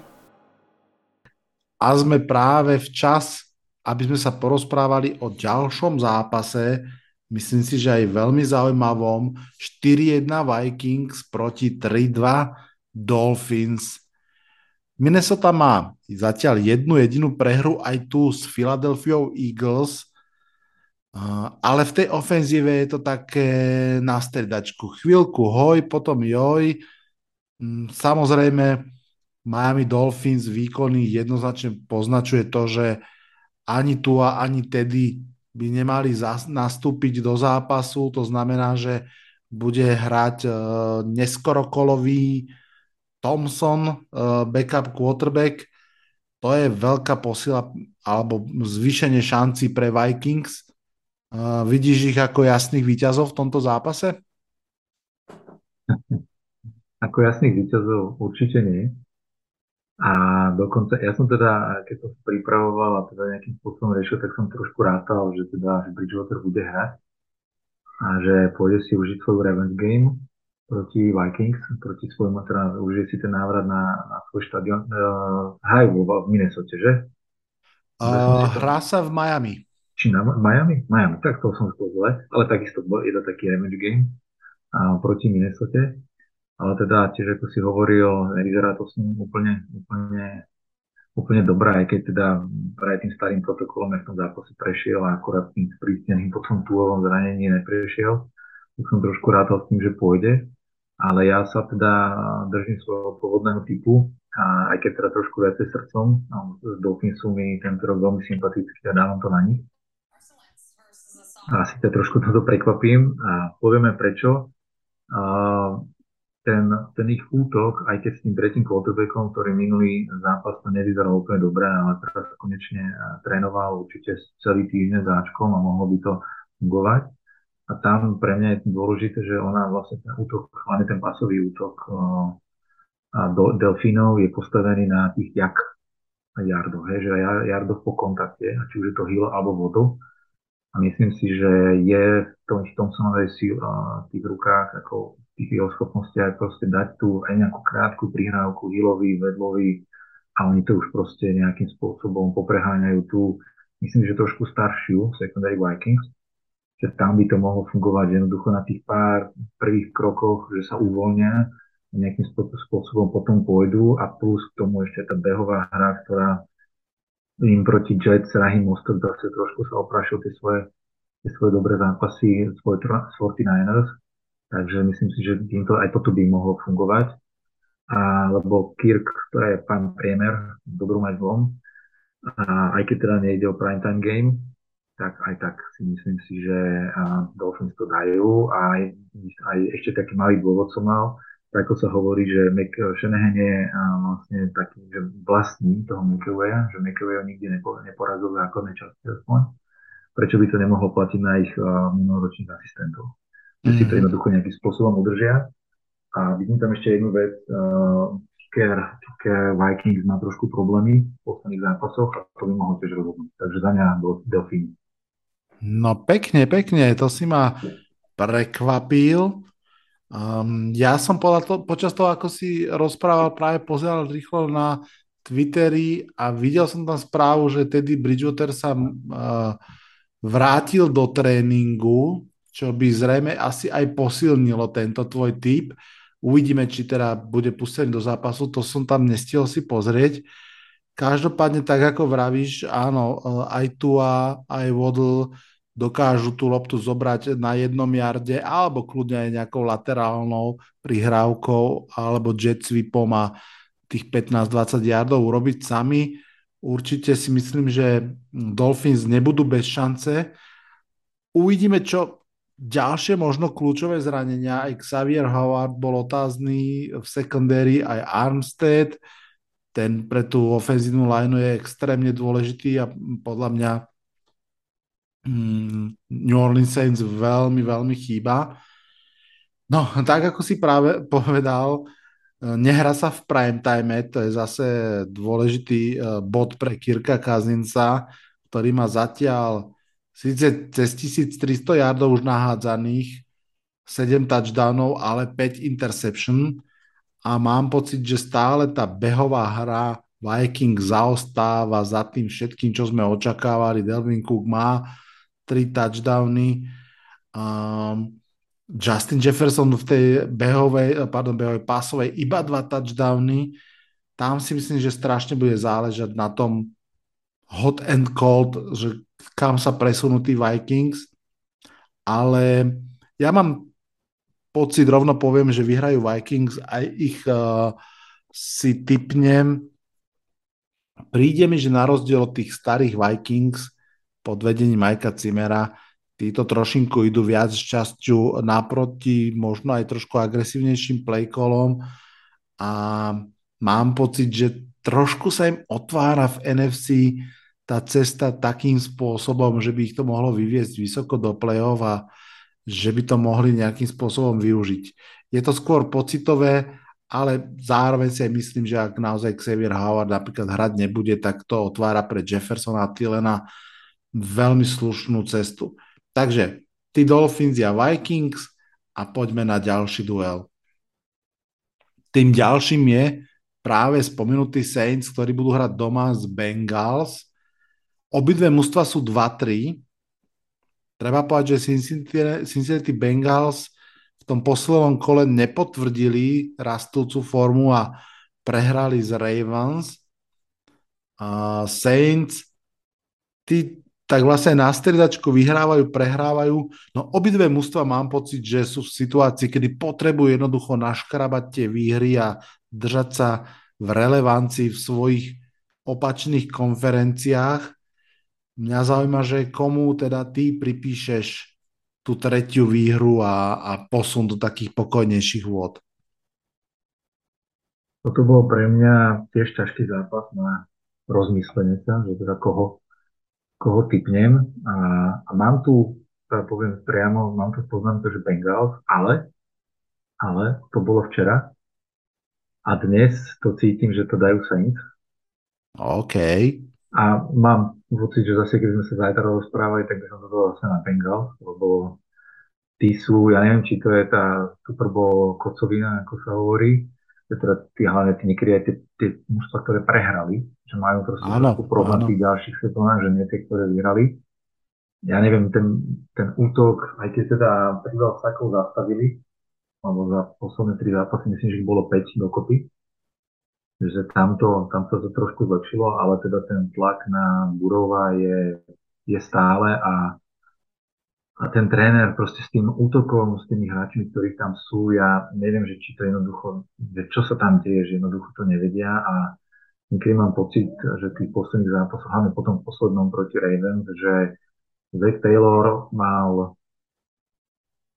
A sme práve v čas, aby sme sa porozprávali o ďalšom zápase, myslím si, že aj veľmi zaujímavom. 4-1 Vikings proti 3-2 Dolphins. Minnesota má zatiaľ jednu jedinú prehru aj tu s Philadelphia Eagles, ale v tej ofenzíve je to také na stredačku. Chvíľku hoj, potom joj. Mm, samozrejme, Miami Dolphins výkony jednoznačne poznačuje to, že ani tu a ani tedy by nemali nastúpiť do zápasu, to znamená, že bude hrať uh, neskorokolový Thompson, uh, backup quarterback. To je veľká posila alebo zvýšenie šanci pre Vikings. Uh, vidíš ich ako jasných výťazov v tomto zápase? Ako jasných výťazov určite nie. A dokonca, ja som teda, keď som sa pripravoval a teda nejakým spôsobom riešil, tak som trošku rátal, že teda, že Bridgewater bude hrať a že pôjde si užiť svoju revenge game proti Vikings, proti svojmu, teda užije si ten návrat na, na svoj štadión. Uh, hrajú v Minnesota, že? Uh, hrá sa v Miami. Či na Miami? Miami, tak to som zle, ale takisto je to taký revenge game uh, proti Minnesota ale teda tiež ako si hovoril, nevyzerá to s ním úplne, úplne, úplne dobré, aj keď teda aj tým starým protokolom v tom zápase prešiel a akorát tým sprísneným potom túlovom zranení neprešiel, tak som trošku rátal s tým, že pôjde, ale ja sa teda držím svojho pôvodného typu a aj keď teda trošku viacej srdcom, z Dolphins sú mi tento rok veľmi sympatický a dávam to na nich. A síce trošku toto prekvapím a povieme prečo. Ten, ten ich útok, aj keď s tým tretím quarterbackom, ktorý minulý zápas to nevyzeral úplne dobre, ale teraz konečne eh, trénoval určite celý týždeň záčkom a mohlo by to fungovať. A tam pre mňa je dôležité, že ona vlastne ten útok, hlavne ten pasový útok eh, a do, delfínov je postavený na tých jak jardoch, hej, že jardoch po kontakte, či už je to hilo alebo vodu. A myslím si, že je v tom Thompsonovej síl, v tých rukách ako tých jeho schopnostiach proste dať tu aj nejakú krátku prihrávku, hilový, vedlový a oni to už proste nejakým spôsobom popreháňajú tú myslím, že trošku staršiu secondary Vikings, že tam by to mohlo fungovať jednoducho na tých pár prvých krokoch, že sa uvoľnia nejakým spôsobom potom pôjdu a plus k tomu ešte tá behová hra, ktorá im proti Jets, Rahim Mostert zase trošku sa oprašil tie svoje, tie svoje dobré zápasy svoj 49ers, takže myslím si, že týmto aj toto by mohlo fungovať. A, lebo Kirk to je pán priemer v dobrom aj zlom. A aj keď teda nejde o primetime game, tak aj tak si myslím si, že Dolphins to dajú a aj, aj ešte taký malý dôvod som mal, tak ako sa hovorí, že Mc, Shanahan je vlastne taký, že vlastní toho McAveya, že McAvey nikdy nepo, neporazil základné časti aspoň. Prečo by to nemohlo platiť na ich minuloročných asistentov? Že mm. si to mhm. jednoducho nejakým spôsobom udržia. A vidím tam ešte jednu vec. Uh, kicker, kicker Vikings má trošku problémy v posledných zápasoch a to by mohlo tiež rozhodnúť. Takže za mňa Delfín. No pekne, pekne, to si ma prekvapil. Um, ja som to, počas toho, ako si rozprával, práve pozeral rýchlo na Twitteri a videl som tam správu, že Teddy Bridgewater sa uh, vrátil do tréningu, čo by zrejme asi aj posilnilo tento tvoj typ. Uvidíme, či teda bude pustený do zápasu, to som tam nestihol si pozrieť. Každopádne, tak ako vravíš, áno, aj Tua, aj Waddle, dokážu tú loptu zobrať na jednom jarde alebo kľudne aj nejakou laterálnou prihrávkou alebo jet sweepom a tých 15-20 yardov urobiť sami. Určite si myslím, že Dolphins nebudú bez šance. Uvidíme, čo ďalšie možno kľúčové zranenia. Aj Xavier Howard bol otázny v secondary, aj Armstead. Ten pre tú ofenzívnu lineu je extrémne dôležitý a podľa mňa Mm, New Orleans Saints veľmi, veľmi chýba. No, tak ako si práve povedal, e, nehra sa v prime time, to je zase dôležitý e, bod pre Kirka Kazinca, ktorý má zatiaľ síce cez 1300 yardov už nahádzaných, 7 touchdownov, ale 5 interception a mám pocit, že stále tá behová hra Viking zaostáva za tým všetkým, čo sme očakávali. Delvin Cook má tri touchdowny. Um, Justin Jefferson v tej behovej, pardon, behovej pásovej iba dva touchdowny. Tam si myslím, že strašne bude záležať na tom hot and cold, že kam sa presunú tí Vikings. Ale ja mám pocit, rovno poviem, že vyhrajú Vikings, aj ich uh, si typnem. Príde mi, že na rozdiel od tých starých Vikings pod vedením Majka Cimera títo trošinku idú viac časťou naproti, možno aj trošku agresívnejším playkolom a mám pocit, že trošku sa im otvára v NFC tá cesta takým spôsobom, že by ich to mohlo vyviesť vysoko do play-off a že by to mohli nejakým spôsobom využiť. Je to skôr pocitové, ale zároveň si aj myslím, že ak naozaj Xavier Howard napríklad hrať nebude, tak to otvára pre Jeffersona a Tylena veľmi slušnú cestu. Takže tí Dolphins a Vikings a poďme na ďalší duel. Tým ďalším je práve spomenutý Saints, ktorí budú hrať doma z Bengals. Obidve mužstva sú 2-3. Treba povedať, že Cincinnati Bengals v tom poslednom kole nepotvrdili rastúcu formu a prehrali z Ravens. A Saints, tí tak vlastne na striedačku vyhrávajú, prehrávajú. No obidve mužstva mám pocit, že sú v situácii, kedy potrebujú jednoducho naškrabať tie výhry a držať sa v relevancii v svojich opačných konferenciách. Mňa zaujíma, že komu teda ty pripíšeš tú tretiu výhru a, a posun do takých pokojnejších vôd. Toto bol pre mňa tiež ťažký zápas na rozmyslenie sa, že teda koho koho typnem. A, a mám tu, teda poviem priamo, mám tu poznám to, že Bengals, ale, ale to bolo včera. A dnes to cítim, že to dajú Saints. OK. A mám pocit, že zase, keď sme sa zajtra rozprávali, tak by som to dal zase na Bengals, lebo tí sú, ja neviem, či to je tá Super Bowl kocovina, ako sa hovorí, teda tí, hlavne tí niekedy aj tie, tie mužstva, ktoré prehrali, že majú proste áno, problém v tých ďalších sezónach, že nie tie, ktoré vyhrali. Ja neviem, ten, ten útok, aj keď teda príval Sakov zastavili, alebo za posledné tri zápasy, myslím, že ich bolo 5 dokopy, že tamto, tamto to trošku zlepšilo, ale teda ten tlak na Burova je, je stále a a ten tréner proste s tým útokom, s tými hráčmi, ktorí tam sú, ja neviem, že či to jednoducho, že čo sa tam deje, že jednoducho to nevedia a niekedy mám pocit, že tých posledných zápasoch, hlavne potom poslednom proti Ravens, že Zach Taylor mal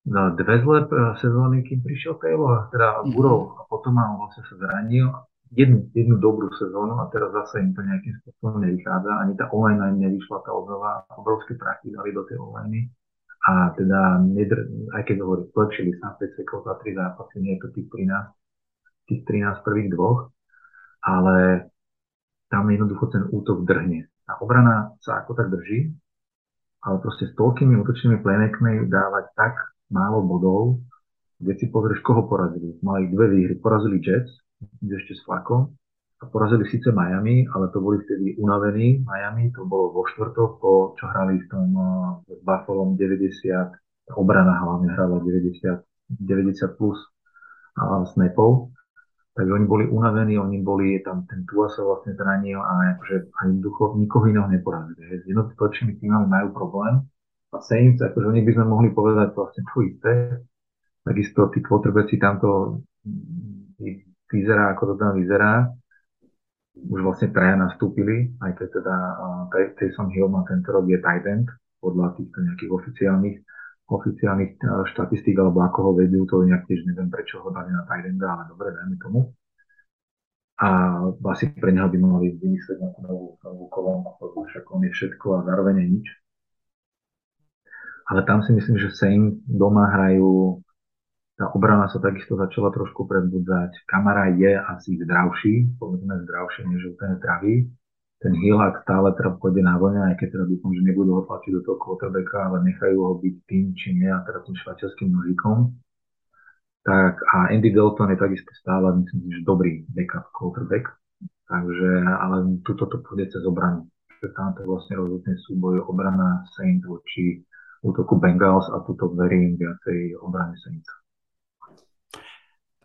dve zlé sezóny, kým prišiel Taylor, teda. Burov a potom mal vlastne sa zranil jednu, jednu dobrú sezónu a teraz zase im to nejakým spôsobom nevychádza. Ani tá online nevyšla tá obnova, obrovské prachy dali do tej online a teda, nedr- aj keď hovorí, zlepšili sa 5 sekov za 3 zápasy, nie je to tých 13, tých 13 prvých dvoch, ale tam jednoducho ten útok drhne. Tá obrana sa ako tak drží, ale proste s toľkými útočnými playmakmi dávať tak málo bodov, kde si pozrieš, koho porazili. Mali dve výhry. Porazili Jets, ešte s flakom, a porazili síce Miami, ale to boli vtedy unavení. Miami, to bolo vo štvrtok, po čo hrali v tom uh, Buffalo 90, obrana hlavne hrala 90, 90 plus uh, snapov, takže oni boli unavení, oni boli, tam ten Tua sa vlastne zranil a akože ani ducho, nikoho iného neporazili. S jednotočnými týmami majú problém. A Saints, akože oni by sme mohli povedať vlastne to isté, takisto tí quarterbacki tamto mm, vyzerá, ako to tam vyzerá, už vlastne traja nastúpili, aj keď teda uh, Taysom Hill má tento rok je tight end, podľa týchto nejakých oficiálnych, oficiálnych štatistík, alebo ako ho vedú, to nejak tiež neviem, prečo ho dali na tight enda, ale dobre, dajme tomu. A asi pre neho by mali vymyslieť nejakú novú, novú kolónu, však on je všetko a zároveň je nič. Ale tam si myslím, že Saints doma hrajú tá obrana sa takisto začala trošku predbudzať. Kamara je asi zdravší, povedzme zdravší, než úplne zdravý. Ten Hill, ak stále teda pôjde na vlne, aj keď teda dúfam, že nebudú ho tlačiť do toho quarterbacka, ale nechajú ho byť tým, či nie, a teda tým švajčiarským nožikom. Tak a Andy Dalton je takisto stále, myslím, že dobrý backup quarterback. Takže, ale tuto to pôjde cez obranu. Že tam to je vlastne rozhodný súboj obrana Saints voči útoku Bengals a tuto verím viacej obrany Saints.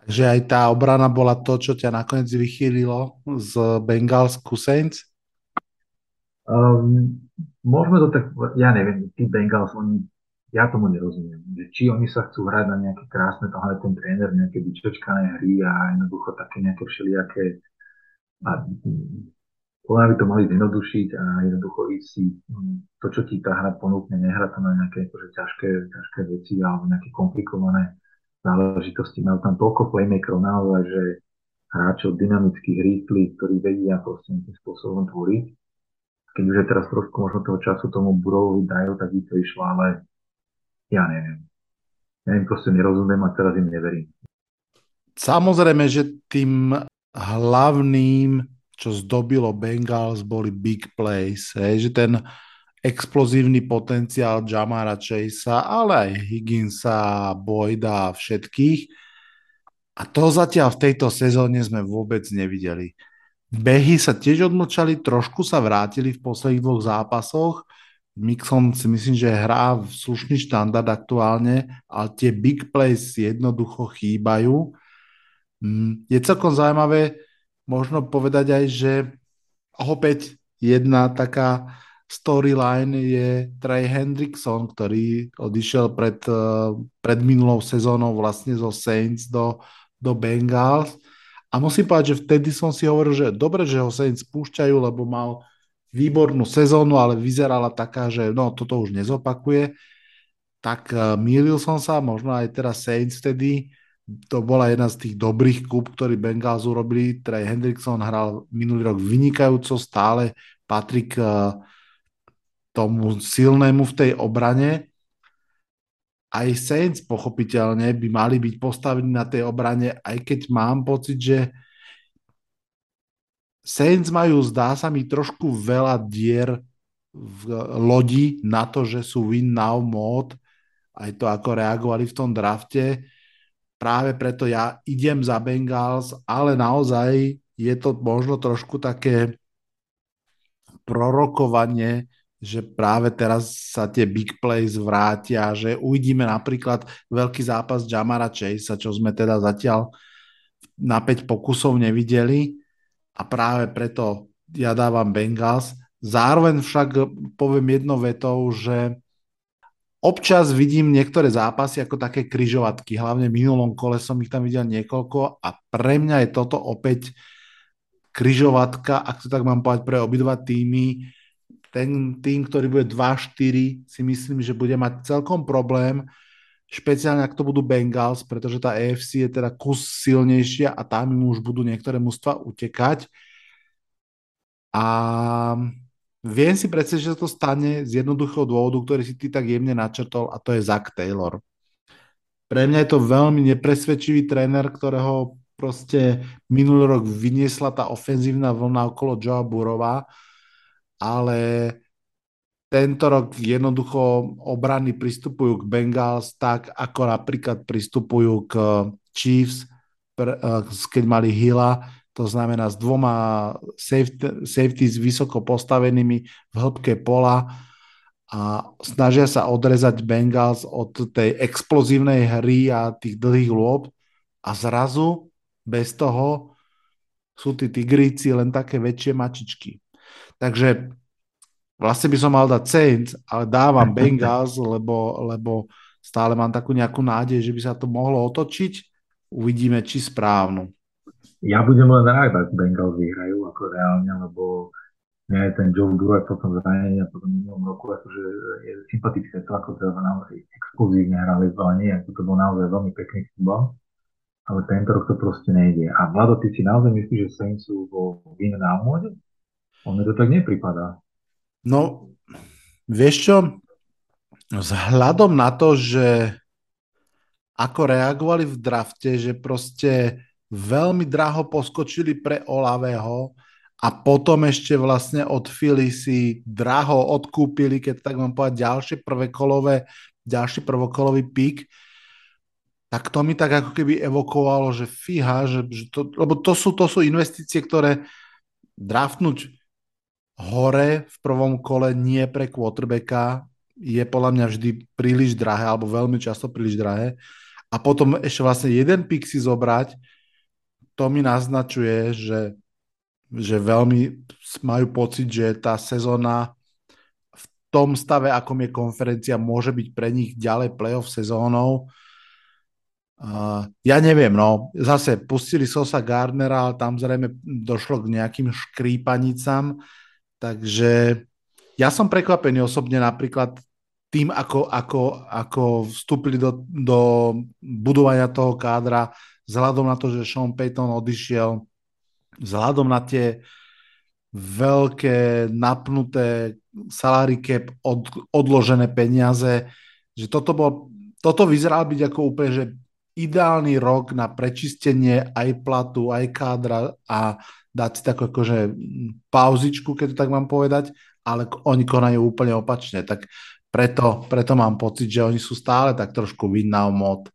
Takže aj tá obrana bola to, čo ťa nakoniec vychýlilo z Bengals ku Saints? Um, môžeme to tak, ja neviem, tí Bengals, oni, ja tomu nerozumiem. Že či oni sa chcú hrať na nejaké krásne, to ten tréner, nejaké vyčočkané hry a jednoducho také nejaké všelijaké a, podľa by to mali zjednodušiť a jednoducho ísť si to, čo ti tá hra ponúkne, nehrať to na nejaké akože, ťažké, ťažké veci alebo nejaké komplikované záležitosti. Majú tam toľko playmakerov naozaj, že hráčov dynamických, rýchlych, ktorí vedia proste nejakým spôsobom tvoriť. Keď už je teraz trošku možno toho času tomu Burovovi dajú, tak by to išlo, ale ja neviem. Ja im proste nerozumiem a teraz im neverím. Samozrejme, že tým hlavným, čo zdobilo Bengals, boli big plays. Hej? Že ten explozívny potenciál Jamara Chasea, ale aj Higginsa, Boyda a všetkých. A to zatiaľ v tejto sezóne sme vôbec nevideli. Behy sa tiež odmlčali, trošku sa vrátili v posledných dvoch zápasoch. Mixon si myslím, že hrá v slušný štandard aktuálne, ale tie big plays jednoducho chýbajú. Mm, je celkom zaujímavé možno povedať aj, že opäť jedna taká storyline je Trey Hendrickson, ktorý odišiel pred, eh, pred minulou sezónou vlastne zo Saints do, do Bengals. A musím povedať, že vtedy som si hovoril, že dobre, že ho Saints púšťajú, lebo mal výbornú sezónu, ale vyzerala taká, že no, toto už nezopakuje. Tak uh, mýlil som sa, možno aj teraz Saints vtedy, to bola jedna z tých dobrých kúp, ktorý Bengals urobili. Trey Hendrickson hral minulý rok vynikajúco, stále Patrik uh, tomu silnému v tej obrane. Aj Saints pochopiteľne by mali byť postavení na tej obrane, aj keď mám pocit, že Saints majú, zdá sa mi, trošku veľa dier v lodi na to, že sú win now mod, aj to, ako reagovali v tom drafte. práve preto ja idem za Bengals, ale naozaj je to možno trošku také prorokovanie, že práve teraz sa tie big plays vrátia, že uvidíme napríklad veľký zápas Jamara Chase, čo sme teda zatiaľ na 5 pokusov nevideli a práve preto ja dávam Bengals. Zároveň však poviem jedno vetou, že občas vidím niektoré zápasy ako také kryžovatky, hlavne v minulom kole som ich tam videl niekoľko a pre mňa je toto opäť kryžovatka, ak to tak mám povedať, pre obidva týmy ten tým, ktorý bude 2-4, si myslím, že bude mať celkom problém, špeciálne ak to budú Bengals, pretože tá AFC je teda kus silnejšia a tam im už budú niektoré mužstva utekať. A viem si predstaviť, že to stane z jednoduchého dôvodu, ktorý si ty tak jemne načrtol a to je Zach Taylor. Pre mňa je to veľmi nepresvedčivý tréner, ktorého proste minulý rok vyniesla tá ofenzívna vlna okolo Joa Burova ale tento rok jednoducho obrany pristupujú k Bengals tak, ako napríklad pristupujú k Chiefs, eh, keď mali Hilla, to znamená s dvoma safety, safeties vysoko postavenými v hĺbke pola a snažia sa odrezať Bengals od tej explozívnej hry a tých dlhých lôb a zrazu bez toho sú tí tigríci len také väčšie mačičky. Takže vlastne by som mal dať Saints, ale dávam Bengals, lebo, lebo stále mám takú nejakú nádej, že by sa to mohlo otočiť. Uvidíme, či správnu. Ja budem len rád, ak Bengals vyhrajú, ako reálne, lebo mňa je ten Joe Burrow po tom zranení a po tom minulom roku akože je sympatické to, ako to naozaj exkluzívne hrali, ale nie, ako to bol naozaj veľmi pekný futbal. Ale tento rok to proste nejde. A Vlado, ty si naozaj myslíš, že Saints sú vo vine na? On mi to tak nepripadá. No, vieš čo, vzhľadom na to, že ako reagovali v drafte, že proste veľmi draho poskočili pre Olavého a potom ešte vlastne od Philly si draho odkúpili, keď tak mám povedať, ďalšie kolové, ďalší prvokolový pík, tak to mi tak ako keby evokovalo, že fíha, že, že to, lebo to sú, to sú investície, ktoré draftnúť hore v prvom kole nie pre quarterbacka je podľa mňa vždy príliš drahé, alebo veľmi často príliš drahé. A potom ešte vlastne jeden pick si zobrať, to mi naznačuje, že, že veľmi majú pocit, že tá sezóna v tom stave, akom je konferencia, môže byť pre nich ďalej playoff sezónou. Uh, ja neviem, no, zase pustili Sosa Gardnera, ale tam zrejme došlo k nejakým škrípanicám Takže ja som prekvapený osobne napríklad tým, ako, ako, ako vstúpili do, do budovania toho kádra, vzhľadom na to, že Sean Payton odišiel, vzhľadom na tie veľké napnuté salary cap, od, odložené peniaze, že toto, bol, toto vyzeral byť ako úplne, že ideálny rok na prečistenie aj platu, aj kádra a dať si takú akože pauzičku, keď to tak mám povedať, ale oni konajú úplne opačne, tak preto, preto mám pocit, že oni sú stále tak trošku vinná mod.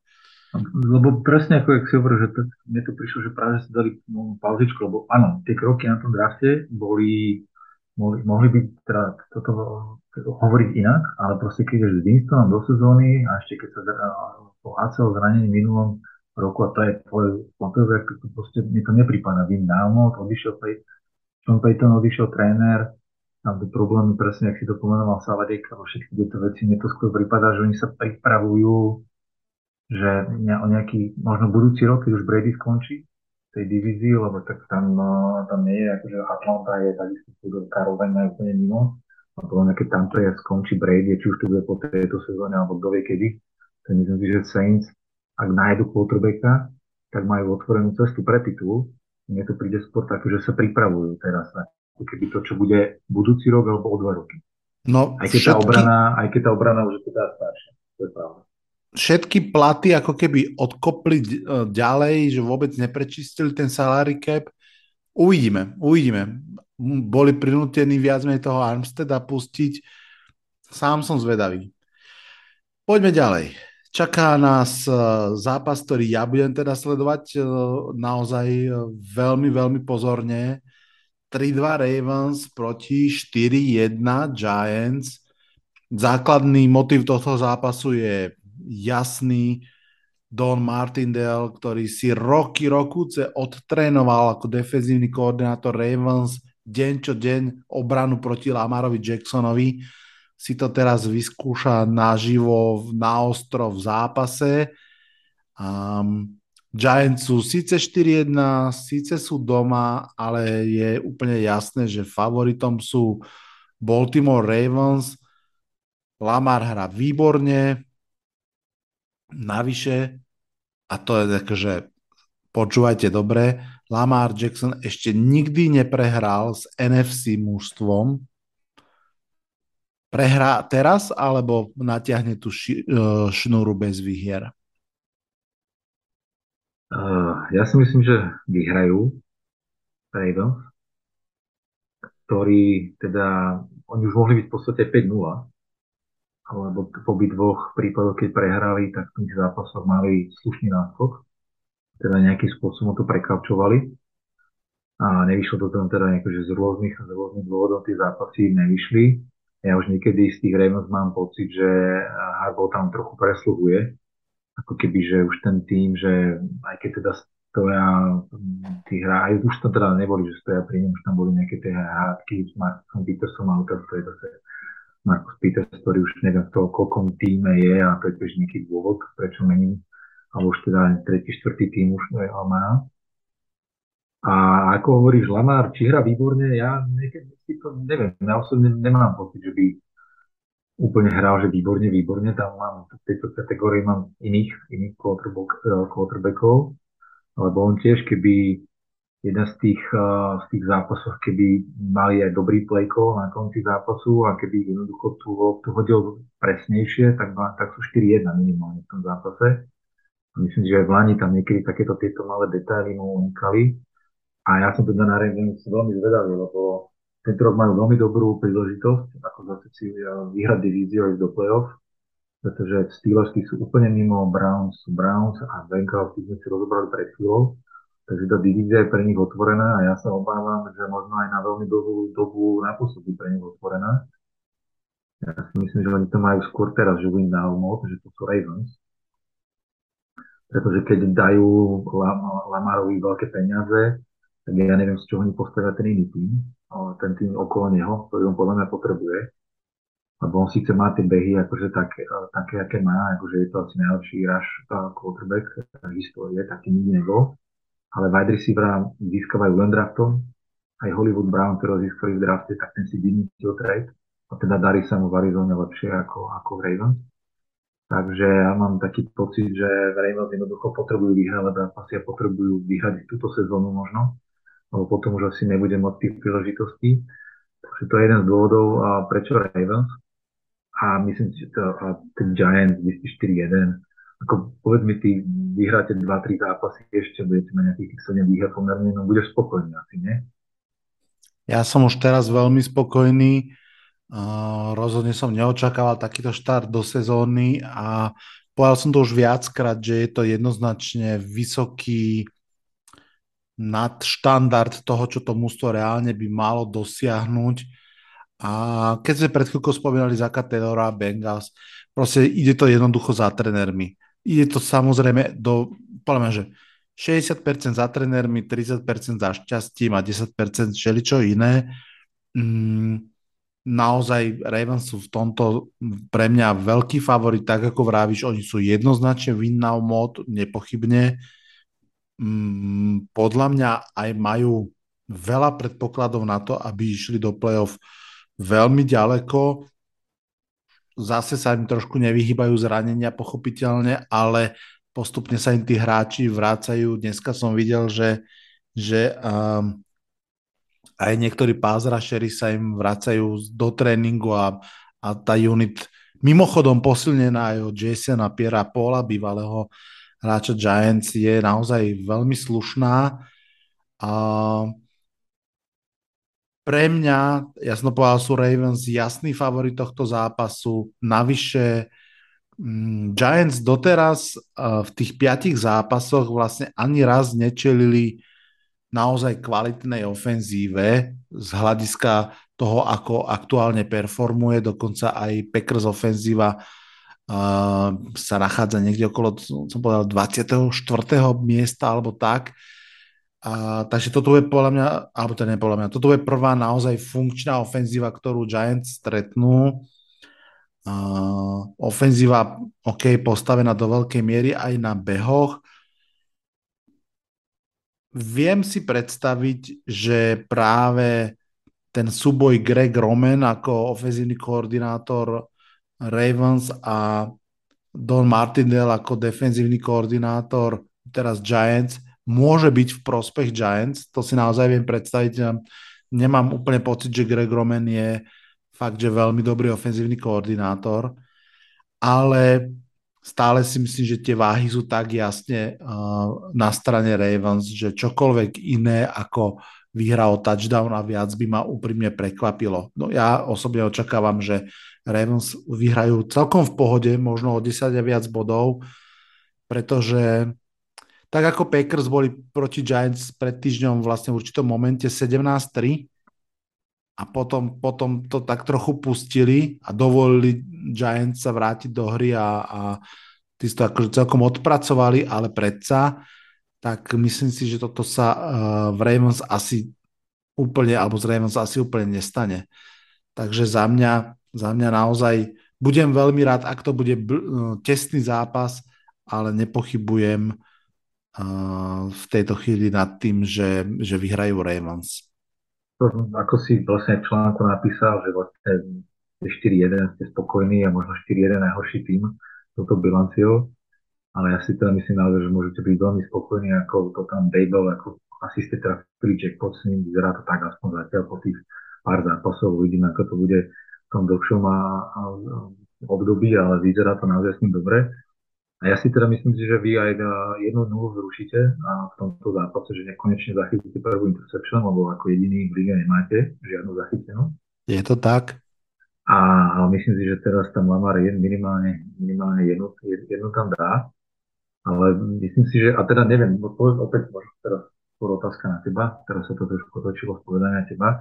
Lebo presne ako si hovoril, že to, mne to prišlo, že práve si dali no, pauzičku, lebo áno, tie kroky na tom drafte boli, mohli, mohli byť teda toto hovoriť inak, ale proste keď ideš s Winstonom do sezóny a ešte keď sa po ACL zranení minulom roku a to je tvoj quarterback, to proste mi to nepripadá. Vím Dalmot, odišiel Pey- Sean Payton, odišiel tréner, tam tie problémy presne, ak si to pomenoval Savadek, alebo všetky tieto veci, mne to skôr prípada, že oni sa pripravujú, že ne, o nejaký, možno budúci rok, keď už Brady skončí tej divízii, lebo tak tam, no, tam nie je, akože Atlanta je takisto Carolina je úplne mimo, a podľa mňa, keď tam to je, skončí Brady, či už to bude po tejto sezóne, alebo kto vie kedy, tak myslím si, že Saints ak nájdu quarterbacka, tak majú otvorenú cestu pre titul. Mne to príde skôr také, že sa pripravujú teraz na keby to, čo bude budúci rok alebo o dva roky. No, aj, keď všetky... tá obrana, aj keď tá obrana už je teda staršia. To je pravda. Všetky platy ako keby odkopli e, ďalej, že vôbec neprečistili ten salary cap. Uvidíme, uvidíme. Boli prinútení viac menej toho Armsteda pustiť. Sám som zvedavý. Poďme ďalej. Čaká nás e, zápas, ktorý ja budem teda sledovať e, naozaj e, veľmi, veľmi pozorne. 3-2 Ravens proti 4-1 Giants. Základný motiv tohto zápasu je jasný. Don Martindale, ktorý si roky, rokúce odtrénoval ako defenzívny koordinátor Ravens deň čo deň obranu proti Lamarovi Jacksonovi si to teraz vyskúša naživo na ostro v zápase. Um, Giants sú síce 4-1, síce sú doma, ale je úplne jasné, že favoritom sú Baltimore Ravens. Lamar hrá výborne, navyše, a to je také, že počúvajte dobre, Lamar Jackson ešte nikdy neprehral s NFC mužstvom, prehrá teraz alebo natiahne tú ši, uh, šnúru bez výhier? Ja si myslím, že vyhrajú Ravens, ktorí teda, oni už mohli byť v podstate 5-0, alebo v obi dvoch prípadoch, keď prehrali, tak v tých zápasoch mali slušný náskok, teda nejakým spôsobom to prekapčovali a nevyšlo to tam teda nejako, že z rôznych, z rôznych dôvodov tie zápasy nevyšli ja už niekedy z tých Ravens mám pocit, že Harbaugh tam trochu presluhuje, ako keby, že už ten tým, že aj keď teda stoja tí hra, aj už tam teda neboli, že stoja pri ňom, už tam boli nejaké tie hádky s Markusom Petersom, ale to je zase Markus Peters, ktorý už neviem v toho, koľkom týme je a to je tiež nejaký dôvod, prečo mení, alebo už teda tretí, štvrtý tým už má. A ako hovoríš, Lamar, či hra výborne, ja niekedy to neviem, ja osobne nemám pocit, že by úplne hral, že výborne, výborne, tam mám v tejto kategórii mám iných, iných quarterbackov, lebo on tiež, keby jeden z tých, z tých zápasov, keby mali aj dobrý play call na konci zápasu a keby jednoducho tú loptu hodil presnejšie, tak, tak sú 4-1 minimálne v tom zápase. Myslím, že aj v Lani tam niekedy takéto tieto malé detaily mu unikali. A ja som teda na Ravens veľmi zvedavý, lebo tento rok majú veľmi dobrú príležitosť, ako zase si vyhrať divíziu aj do playoff, pretože Steelersky sú úplne mimo, Browns sú Browns a Bengals sme si rozobrali pred chvíľou, takže tá divízia je pre nich otvorená a ja sa obávam, že možno aj na veľmi dlhú dobu napôsobí pre nich otvorená. Ja si myslím, že oni to majú skôr teraz, že win now mode, že to sú Ravens. Pretože keď dajú Lamarovi veľké peniaze, tak ja neviem, z čoho oni postavia ten iný tým, ten tým okolo neho, ktorý on podľa mňa potrebuje. Lebo on síce má tie behy akože také, také, aké má, akože je to asi najlepší rush quarterback histórie, taký nikdy nebol. Ale wide receiver získavajú len draftom, aj Hollywood Brown, ktorého získali v drafte, tak ten si vynitil trade a teda darí sa mu v Arizone lepšie ako, ako v Ravens. Takže ja mám taký pocit, že Ravens jednoducho potrebujú vyhrávať zápasy a potrebujú vyhrať túto sezónu možno lebo potom už asi nebude mať tých príležitostí. Takže to je jeden z dôvodov, a prečo Ravens. A myslím že to, a ten Giants 4-1. Ako povedz mi, ty vyhráte 2-3 zápasy ešte, budete mať nejakých tých 7 výher pomerne, no budeš spokojný asi, nie? Ja som už teraz veľmi spokojný. Uh, rozhodne som neočakával takýto štart do sezóny a povedal som to už viackrát, že je to jednoznačne vysoký nad štandard toho, čo to mústvo reálne by malo dosiahnuť. A keď sme pred chvíľkou spomínali Zaka Taylora Bengals, proste ide to jednoducho za trenermi. Ide to samozrejme do, poviem, že 60% za trenermi, 30% za šťastím a 10% všeličo iné. Mm, naozaj Ravens sú v tomto pre mňa veľký favorit, tak ako vravíš, oni sú jednoznačne win now mod, nepochybne mm, podľa mňa aj majú veľa predpokladov na to, aby išli do play-off veľmi ďaleko. Zase sa im trošku nevyhýbajú zranenia, pochopiteľne, ale postupne sa im tí hráči vrácajú. Dneska som videl, že, že um, aj niektorí pázrašery sa im vracajú do tréningu a, a tá unit mimochodom posilnená aj od Jasona Piera Paula, bývalého hráča Giants je naozaj veľmi slušná. A pre mňa, ja som povedal, sú Ravens jasný favorit tohto zápasu. Navyše Mm, Giants doteraz v tých piatich zápasoch vlastne ani raz nečelili naozaj kvalitnej ofenzíve z hľadiska toho, ako aktuálne performuje, dokonca aj Packers ofenzíva uh, sa nachádza niekde okolo, som povedal, 24. miesta alebo tak. Uh, takže toto je podľa mňa, alebo to nie podľa mňa, toto je prvá naozaj funkčná ofenzíva, ktorú Giants stretnú. Uh, ofenzíva, OK, postavená do veľkej miery aj na behoch. Viem si predstaviť, že práve ten súboj Greg Roman ako ofenzívny koordinátor Ravens a Don Martindale ako defenzívny koordinátor teraz Giants môže byť v prospech Giants. To si naozaj viem predstaviť. Nemám úplne pocit, že Greg Roman je fakt, že veľmi dobrý ofenzívny koordinátor, ale stále si myslím, že tie váhy sú tak jasne uh, na strane Ravens, že čokoľvek iné ako výhra o touchdown a viac by ma úprimne prekvapilo. No ja osobne očakávam, že Ravens vyhrajú celkom v pohode, možno o 10 a viac bodov, pretože tak ako Packers boli proti Giants pred týždňom vlastne v určitom momente 17-3, a potom, potom to tak trochu pustili a dovolili Giants sa vrátiť do hry a, a tí to akože celkom odpracovali, ale predsa, tak myslím si, že toto sa uh, v Ravens asi úplne, alebo z Ravens asi úplne nestane. Takže za mňa, za mňa naozaj budem veľmi rád, ak to bude bl- tesný zápas, ale nepochybujem uh, v tejto chvíli nad tým, že, že vyhrajú Ravens. Ako si vlastne v článku napísal, že vlastne 4-1 ste spokojní a možno 4-1 najhorší tým touto bilanciou, ale ja si teda myslím naozaj, že môžete byť veľmi spokojní, ako to tam Dable, ako asi ste trafili jackpot s ním, vyzerá to tak aspoň zatiaľ po tých pár zápasov, uvidíme, ako to bude tom dlhšom a, a, období, ale vyzerá to naozaj s ním dobre. A ja si teda myslím, že vy aj na jednu nulu zrušíte a v tomto zápase, že nekonečne zachytíte prvú interception, lebo ako jediný v lige nemáte žiadnu zachytenú. Je to tak? A, myslím si, že teraz tam Lamar je minimálne, minimálne jednu, jednu tam dá. Ale myslím si, že, a teda neviem, opäť možno teraz skôr otázka na teba, teraz sa to trošku otočilo v na teba,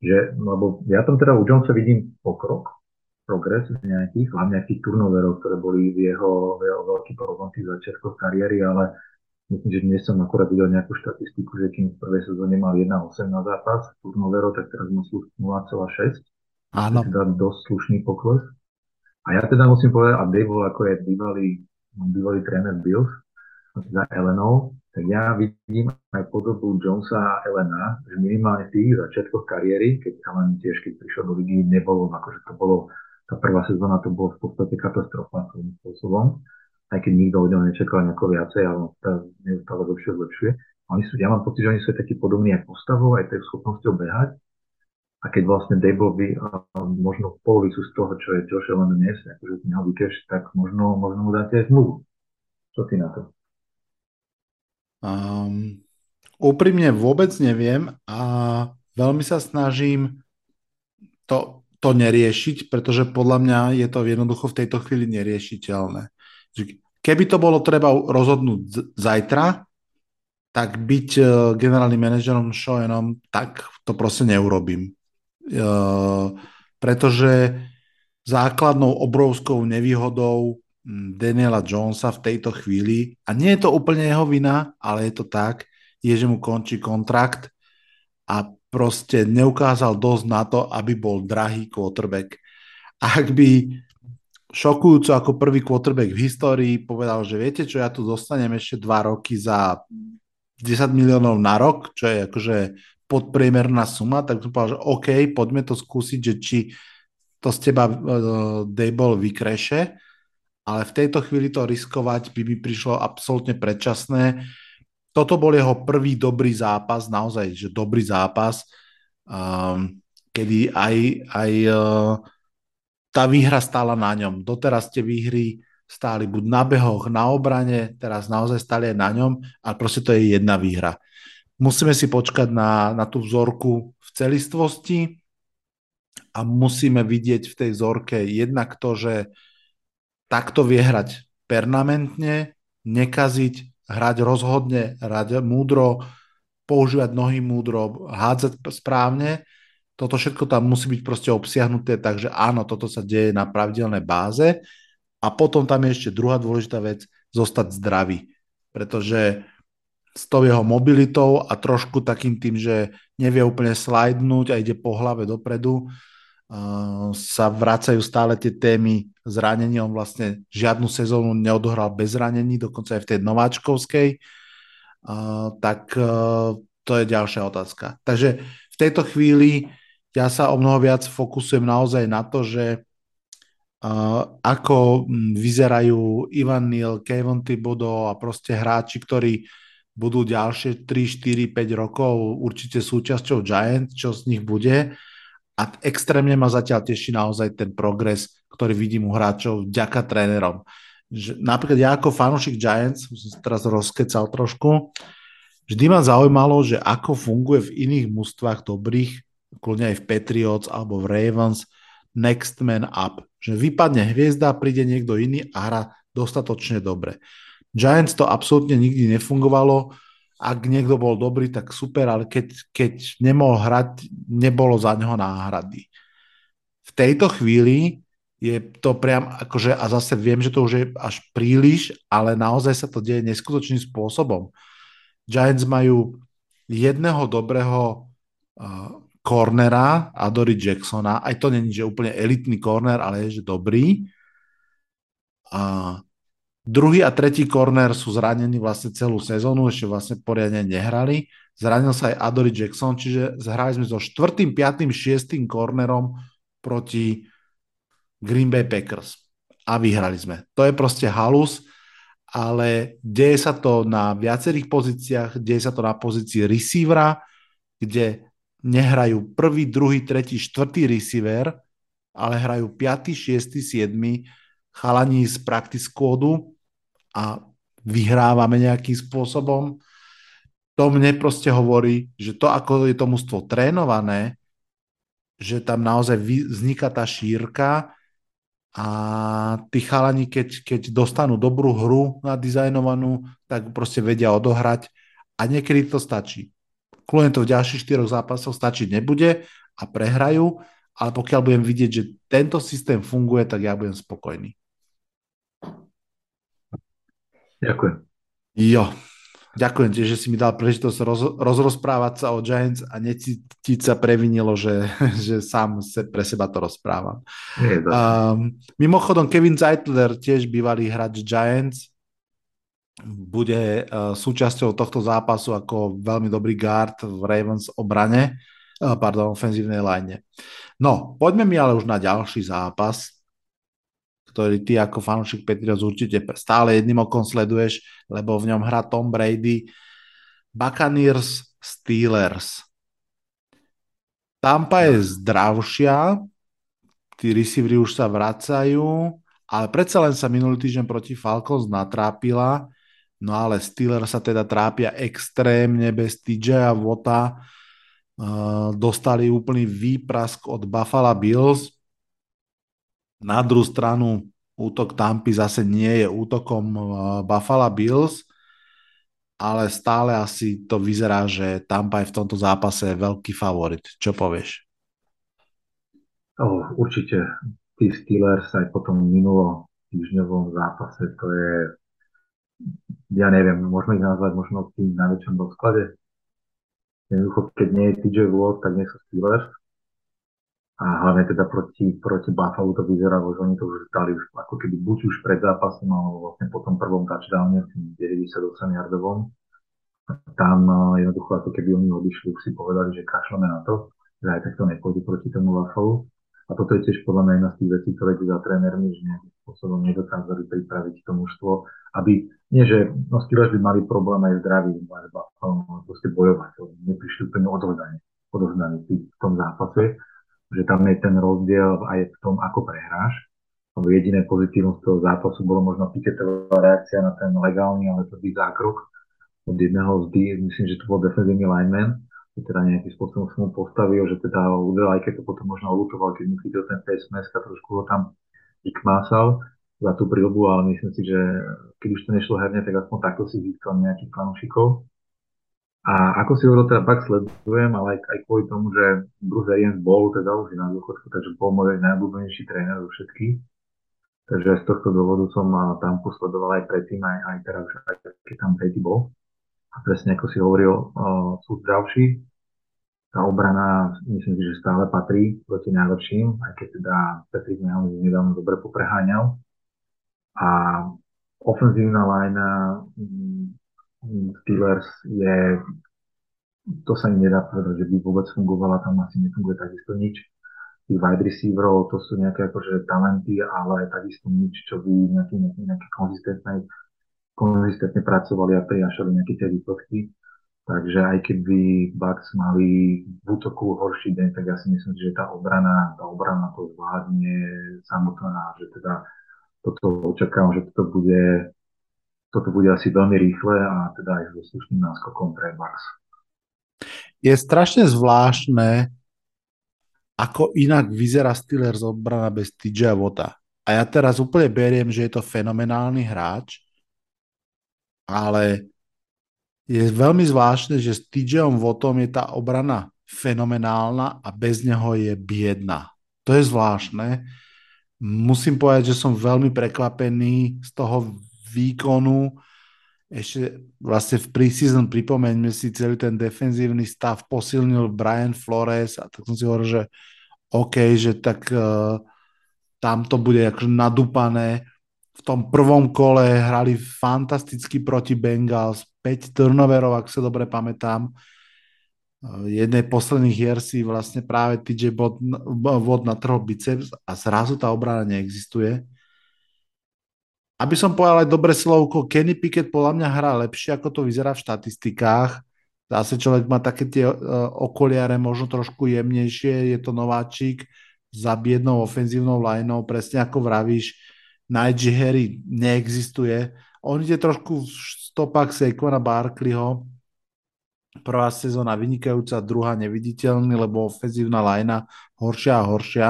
že, lebo ja tam teda u Jonesa vidím pokrok, progres nejakých, hlavne nejakých turnoverov, ktoré boli v jeho, v jeho veľký problém tých začiatkoch kariéry, ale myslím, že dnes som akurát videl nejakú štatistiku, že kým v prvej sezóne mal 1,8 na zápas turnoverov, tak teraz má 0,6. Áno. Teda dosť slušný pokles. A ja teda musím povedať, a Dave ako je bývalý, bývalý tréner Bills za Elenov, tak ja vidím aj podobu Jonesa a Elena, že minimálne v tých začiatkoch kariéry, keď Ellen tiež, keď prišiel do ligy, nebolo, akože to bolo tá prvá sezóna to bolo v podstate katastrofa svojím spôsobom, aj keď nikto od neho nečakal nejako viacej, ale on neustále lepšie zlepšuje. Oni sú, ja mám pocit, že oni sú takí podobní aj postavou, aj tej schopnosťou behať. A keď vlastne by možno polovicu z toho, čo je Josh Allen dnes, akože z neho vykeš, tak možno, možno mu dáte aj zmluvu. Čo ty na to? Um, úprimne vôbec neviem a veľmi sa snažím to to neriešiť, pretože podľa mňa je to jednoducho v tejto chvíli neriešiteľné. Keby to bolo treba rozhodnúť zajtra, tak byť e, generálnym manažerom Shoenom, tak to proste neurobím. E, pretože základnou obrovskou nevýhodou Daniela Jonesa v tejto chvíli, a nie je to úplne jeho vina, ale je to tak, je, že mu končí kontrakt a proste neukázal dosť na to, aby bol drahý quarterback. Ak by šokujúco ako prvý quarterback v histórii povedal, že viete čo, ja tu dostanem ešte dva roky za 10 miliónov na rok, čo je akože podpriemerná suma, tak som povedal, že OK, poďme to skúsiť, že či to z teba uh, Dable vykreše, ale v tejto chvíli to riskovať by mi prišlo absolútne predčasné toto bol jeho prvý dobrý zápas, naozaj, že dobrý zápas, um, kedy aj, aj uh, tá výhra stála na ňom. Doteraz tie výhry stáli buď na behoch, na obrane, teraz naozaj stáli aj na ňom, ale proste to je jedna výhra. Musíme si počkať na, na tú vzorku v celistvosti a musíme vidieť v tej vzorke jednak to, že takto vie hrať permanentne, nekaziť, hrať rozhodne, hrať múdro, používať nohy múdro, hádzať správne. Toto všetko tam musí byť proste obsiahnuté, takže áno, toto sa deje na pravidelnej báze. A potom tam je ešte druhá dôležitá vec, zostať zdravý. Pretože s tou jeho mobilitou a trošku takým tým, že nevie úplne slajdnúť a ide po hlave dopredu, sa vracajú stále tie témy zranení. On vlastne žiadnu sezónu neodohral bez zranení, dokonca aj v tej nováčkovskej. Uh, tak uh, to je ďalšia otázka. Takže v tejto chvíli ja sa o mnoho viac fokusujem naozaj na to, že ako vyzerajú Ivan Neal, Kevin Thibodeau a proste hráči, ktorí budú ďalšie 3, 4, 5 rokov určite súčasťou Giants, čo z nich bude. A extrémne ma zatiaľ teší naozaj ten progres, ktorý vidím u hráčov vďaka trénerom. Že, napríklad ja ako fanúšik Giants, som teraz rozkecal trošku, vždy ma zaujímalo, že ako funguje v iných mústvách dobrých kľudne aj v Patriots alebo v Ravens, next man up. Že vypadne hviezda, príde niekto iný a hra dostatočne dobre. Giants to absolútne nikdy nefungovalo. Ak niekto bol dobrý, tak super, ale keď, keď nemohol hrať, nebolo za neho náhrady. V tejto chvíli je to priam akože, a zase viem, že to už je až príliš, ale naozaj sa to deje neskutočným spôsobom. Giants majú jedného dobrého uh, cornera Adory Jacksona, aj to není, že úplne elitný corner, ale je, že dobrý. A druhý a tretí corner sú zranení vlastne celú sezónu, ešte vlastne poriadne nehrali. Zranil sa aj Adory Jackson, čiže zhrali sme so štvrtým, piatým, šiestým cornerom proti Green Bay Packers. A vyhrali sme. To je proste halus, ale deje sa to na viacerých pozíciách, deje sa to na pozícii receivera, kde nehrajú prvý, druhý, tretí, štvrtý receiver, ale hrajú 5., 6., 7. chalani z practice kódu a vyhrávame nejakým spôsobom. To mne proste hovorí, že to, ako je to mužstvo trénované, že tam naozaj vzniká tá šírka a tí chalani, keď, keď dostanú dobrú hru nadizajnovanú, tak proste vedia odohrať a niekedy to stačí to v ďalších štyroch zápasoch stačiť nebude a prehrajú, ale pokiaľ budem vidieť, že tento systém funguje, tak ja budem spokojný. Ďakujem. Jo, ďakujem ti, že si mi dal príležitosť roz, rozrozprávať sa o Giants a necítiť sa previnilo, že, že sám se pre seba to rozprávam. Um, mimochodom, Kevin Zeitler, tiež bývalý hráč Giants, bude uh, súčasťou tohto zápasu ako veľmi dobrý guard v Ravens obrane, uh, pardon, ofenzívnej line. No, poďme mi ale už na ďalší zápas, ktorý ty ako fanúšik Patriots určite stále jedným okom sleduješ, lebo v ňom hrá Tom Brady. Buccaneers Steelers. Tampa je zdravšia, tí receivery už sa vracajú, ale predsa len sa minulý týždeň proti Falcons natrápila No ale Steelers sa teda trápia extrémne bez TJ a Vota. Uh, dostali úplný výprask od Buffalo Bills. Na druhú stranu útok Tampy zase nie je útokom uh, Buffalo Bills, ale stále asi to vyzerá, že Tampa je v tomto zápase veľký favorit. Čo povieš? Oh, určite. Tí Steelers aj po tom minulo týždňovom zápase, to je ja neviem, môžeme ich nazvať možno tým najväčšom rozklade. Jednoducho, keď nie je TJ Watt, tak nie sú Steelers. A hlavne teda proti, proti Buffalo to vyzerá, že oni to už stali už ako keby buď už pred zápasom, alebo vlastne po tom prvom touchdowne tým 98 yardovom. Tam eh, jednoducho ako keby oni odišli, už si povedali, že kašleme na to, že aj takto nepôjde proti tomu Buffalo. A toto je tiež podľa mňa jedna z tých vecí, ktoré za trénermi, že nejakým spôsobom nedokázali pripraviť to mužstvo, aby nie, že no Steelers by mali problém aj zdraví, ale proste bojovať. Neprišli úplne odhodanie, odhodanie v tom zápase, že tam je ten rozdiel aj v tom, ako prehráš. Jediné pozitívum z toho zápasu bolo možno Piketová reakcia na ten legálny, ale to zákrok od jedného z myslím, že to bol defenzívny lineman, že teda nejakým spôsobom som mu postavil, že teda ho udel, aj keď to potom možno lutoval, keď mu chytil ten mask a trošku ho tam vykmásal, za tú prilbu, ale myslím si, že keď už to nešlo herne, tak aspoň takto si získal nejakých fanúšikov. A ako si hovoril, teda pak sledujem, ale aj, aj kvôli tomu, že Bruce Arians bol teda už na dôchodku, takže bol môj najobľúbenejší tréner zo všetkých. Takže z tohto dôvodu som tam posledoval aj predtým, aj, aj teraz, aj keď tam Brady bol. A presne ako si hovoril, uh, sú zdravší. Tá obrana, myslím si, že stále patrí proti najlepším, aj keď teda Patrick Mahomes nedávno dobre popreháňal. A ofenzívna lajna Steelers je, to sa im nedá povedať, že by vôbec fungovala, tam asi nefunguje takisto nič. Tých wide receiverov, to sú nejaké akože talenty, ale takisto nič, čo by nejaké, nejaké, nejaké konzistentné, konzistentne pracovali a prinašali nejaké tie výsledky. Takže aj keby Bucks mali v útoku horší deň, tak ja si myslím, že tá obrana, tá obrana to zvládne samotná, že teda toto očakávam, že toto bude toto bude asi veľmi rýchle a teda aj so slušným náskokom pre Max. Je strašne zvláštne, ako inak vyzerá Steelers obrana bez TJ Vota. A ja teraz úplne beriem, že je to fenomenálny hráč, ale je veľmi zvláštne, že s TJom Votom je tá obrana fenomenálna a bez neho je biedna. To je zvláštne. Musím povedať, že som veľmi prekvapený z toho výkonu. Ešte vlastne v preseason pripomeňme si celý ten defenzívny stav posilnil Brian Flores a tak som si hovoril, že OK, že tak uh, tam to bude akože nadúpané. V tom prvom kole hrali fantasticky proti Bengals, 5 turnoverov, ak sa dobre pamätám. Uh, jednej posledných hier si vlastne práve TJ Watt natrhol biceps a zrazu tá obrana neexistuje aby som povedal aj dobre slovko, Kenny Pickett podľa mňa hrá lepšie, ako to vyzerá v štatistikách. Zase človek má také tie uh, okoliare možno trošku jemnejšie, je to nováčik za biednou ofenzívnou lineou, presne ako vravíš, Najee Harry neexistuje. On ide trošku v stopách Saquona Barkleyho, prvá sezóna vynikajúca, druhá neviditeľný, lebo ofenzívna lajna horšia a horšia.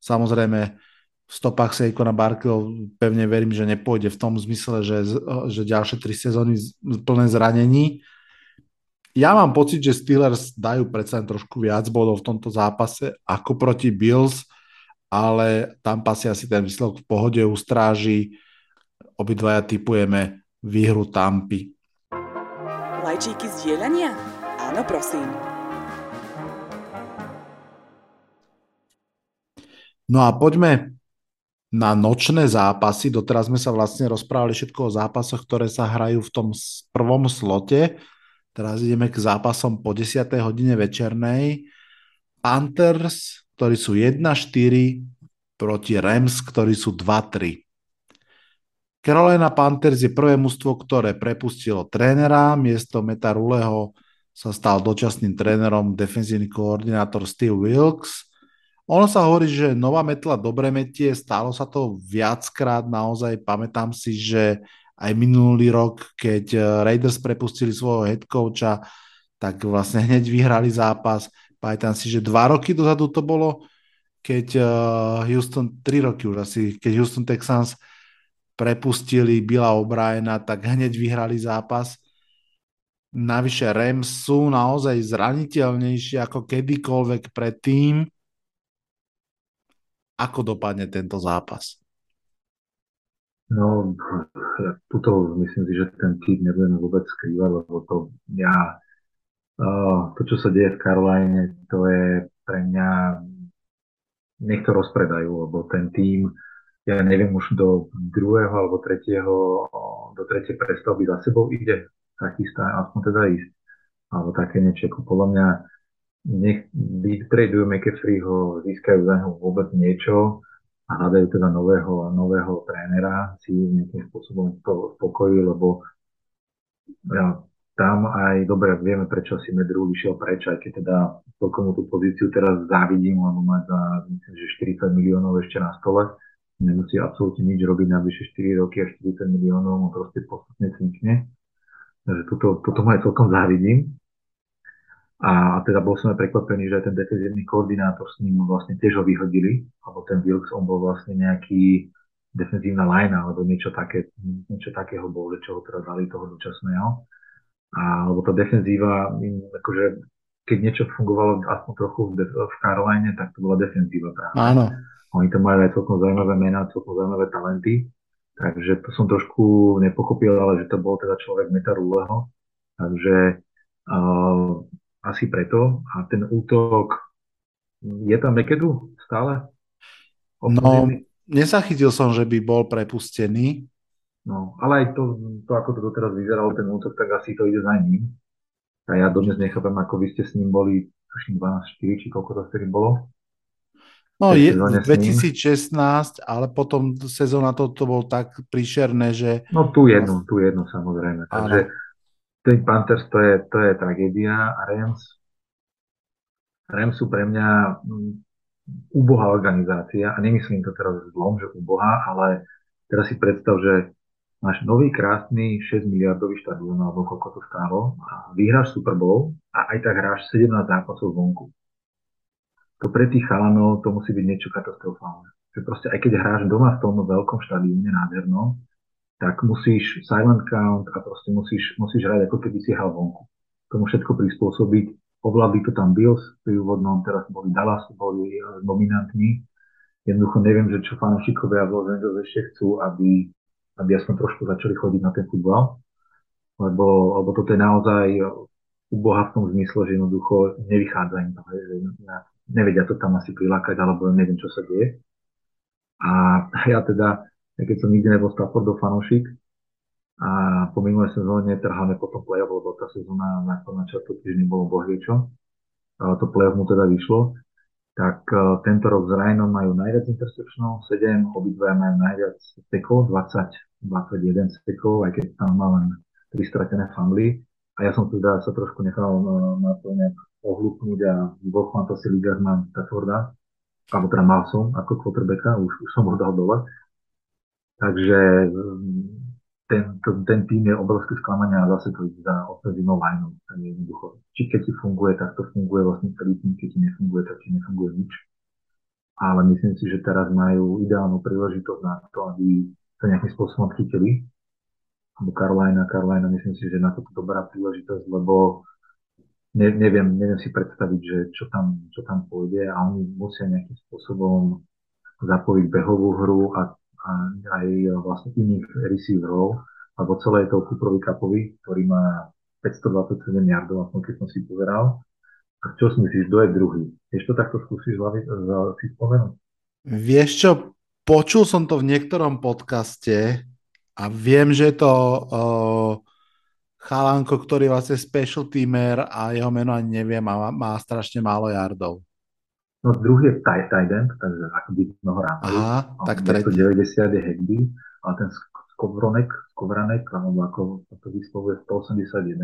Samozrejme, v stopách Sejkona Barkleyho pevne verím, že nepôjde v tom zmysle, že, že ďalšie tri sezóny plné zranení. Ja mám pocit, že Steelers dajú predsa trošku viac bodov v tomto zápase ako proti Bills, ale tam si asi ten výsledok v pohode ustráži. Obidvaja typujeme výhru Tampy. Lajčíky zdieľania? Áno, prosím. No a poďme na nočné zápasy. Doteraz sme sa vlastne rozprávali všetko o zápasoch, ktoré sa hrajú v tom prvom slote. Teraz ideme k zápasom po 10. hodine večernej. Panthers, ktorí sú 1-4 proti Rams, ktorí sú 2-3. Carolina Panthers je prvé mužstvo, ktoré prepustilo trénera. Miesto Meta Ruleho sa stal dočasným trénerom defenzívny koordinátor Steve Wilkes. Ono sa hovorí, že nová metla dobre metie, stálo sa to viackrát, naozaj pamätám si, že aj minulý rok, keď eh, Raiders prepustili svojho head coacha, tak vlastne hneď vyhrali zápas. Pamätám si, že dva roky dozadu to bolo, keď eh, Houston, tri roky už asi, keď Houston Texans prepustili Billa O'Briena, tak hneď vyhrali zápas. Navyše Rams sú naozaj zraniteľnejšie ako kedykoľvek predtým ako dopadne tento zápas? No, tuto myslím si, že ten tým nebudeme vôbec skrývať, lebo to ja, to, čo sa deje v Caroline, to je pre mňa, nech to rozpredajú, lebo ten tým, ja neviem, už do druhého alebo tretieho, do tretej prestavby za sebou ide, sa chystá aspoň teda ísť. Alebo také niečo, podľa mňa nech vytradujú McAfreeho, získajú za neho vôbec niečo a hľadajú teda nového, nového trénera, si nejakým spôsobom to spokojí, lebo ja, tam aj dobre vieme, prečo si Medru vyšiel preč, aj keď teda celkom tú pozíciu teraz závidím, lebo má za myslím, že 40 miliónov ešte na stole. Nemusí absolútne nič robiť na vyše 4 roky a 40 miliónov mu proste postupne cnikne. Takže toto, toto ma aj celkom závidím. A teda bol som aj prekvapený, že aj ten defenzívny koordinátor s ním vlastne tiež ho vyhodili, alebo ten Wilkes, on bol vlastne nejaký defenzívna line alebo niečo, také, niečo takého bolo, že čo ho teda dali toho dočasného. A, lebo tá defenzíva, akože keď niečo fungovalo aspoň trochu v, v Caroline, tak to bola defenzíva práve. Áno. Oni tam majú aj celkom zaujímavé mená, celkom zaujímavé talenty. Takže to som trošku nepochopil, ale že to bol teda človek Meta Ruleho. Takže uh, asi preto. A ten útok, je tam Mekedu stále? No, nezachytil som, že by bol prepustený. No, ale aj to, to, ako to doteraz vyzeralo, ten útok, tak asi to ide za ním. A ja dodnes nechápem, ako vy ste s ním boli, tuším 12-4, či koľko to vtedy bolo. No, je 2016, ale potom sezóna to, to bol tak príšerné, že... No tu jednu, tu jednu samozrejme. Takže ten Panthers to je, to je tragédia a Rams, Rams sú pre mňa mm, úbohá organizácia a nemyslím to teraz zlom, že úbohá, ale teraz si predstav, že máš nový krásny 6 miliardový štadión, alebo koľko to stálo, a vyhráš Super Bowl a aj tak hráš 17 zápasov vonku. To pre tých chalanov to musí byť niečo katastrofálne. Že proste aj keď hráš doma v tom veľkom štadióne nádhernom, tak musíš silent count a proste musíš, musíš hrať ako keby si hral vonku. Tomu všetko prispôsobiť. Ovládli to tam Bills pri úvodnom, teraz boli Dallas, boli dominantní. Jednoducho neviem, že čo fanúšikovia v Los Angeles ešte chcú, aby aby aspoň trošku začali chodiť na ten futbal, lebo, lebo toto je naozaj uboha v tom zmysle, že jednoducho nevychádza im to, že nevedia to tam asi prilákať, alebo neviem, čo sa deje. A ja teda, keď som nikdy nebol Staffordov fanúšik, a po minulé sezóne trháme potom play-off, lebo tá sezóna na, často týždni bolo bohviečo. To play-off mu teda vyšlo tak uh, tento rok s Ryanom majú najviac interceptionov, 7, obidva majú najviac stekov, 20, 21 stekov, aj keď tam má len 3 stratené fambly. A ja som teda sa trošku nechal na, na to nejak ohlúknúť a v dvoch fantasy ligách mám Stafforda, alebo teda mal som ako quarterbacka, už, už som ho dal dole. Takže ten, ten, ten tým je obrovské sklamanie a zase to ide za ofenzívnou lineou. jednoducho, či keď ti funguje, tak to funguje vlastne celý tým, keď ti nefunguje, tak ti nefunguje nič. Ale myslím si, že teraz majú ideálnu príležitosť na to, aby sa nejakým spôsobom chytili. Alebo Carolina, Carolina, myslím si, že na to dobrá príležitosť, lebo ne, neviem, neviem si predstaviť, že čo tam, čo tam pôjde a oni musia nejakým spôsobom zapojiť behovú hru a aj vlastne iných receiverov, alebo celé to Cooperovi Cupovi, ktorý má 527 yardov, aspoň keď som si pozeral. A čo si myslíš, kto je druhý? Vieš to takto skúsiš si spomenúť? Vieš čo, počul som to v niektorom podcaste a viem, že to uh, chalanko, ktorý vlastne special teamer a jeho meno ani neviem a má, má strašne málo yardov. No druhý je tight, tight end, takže akoby mnoho Aha, tak tretí. 90 je Hegby, ale ten Skovronek, Skovranek, alebo ako to vyslovuje 181,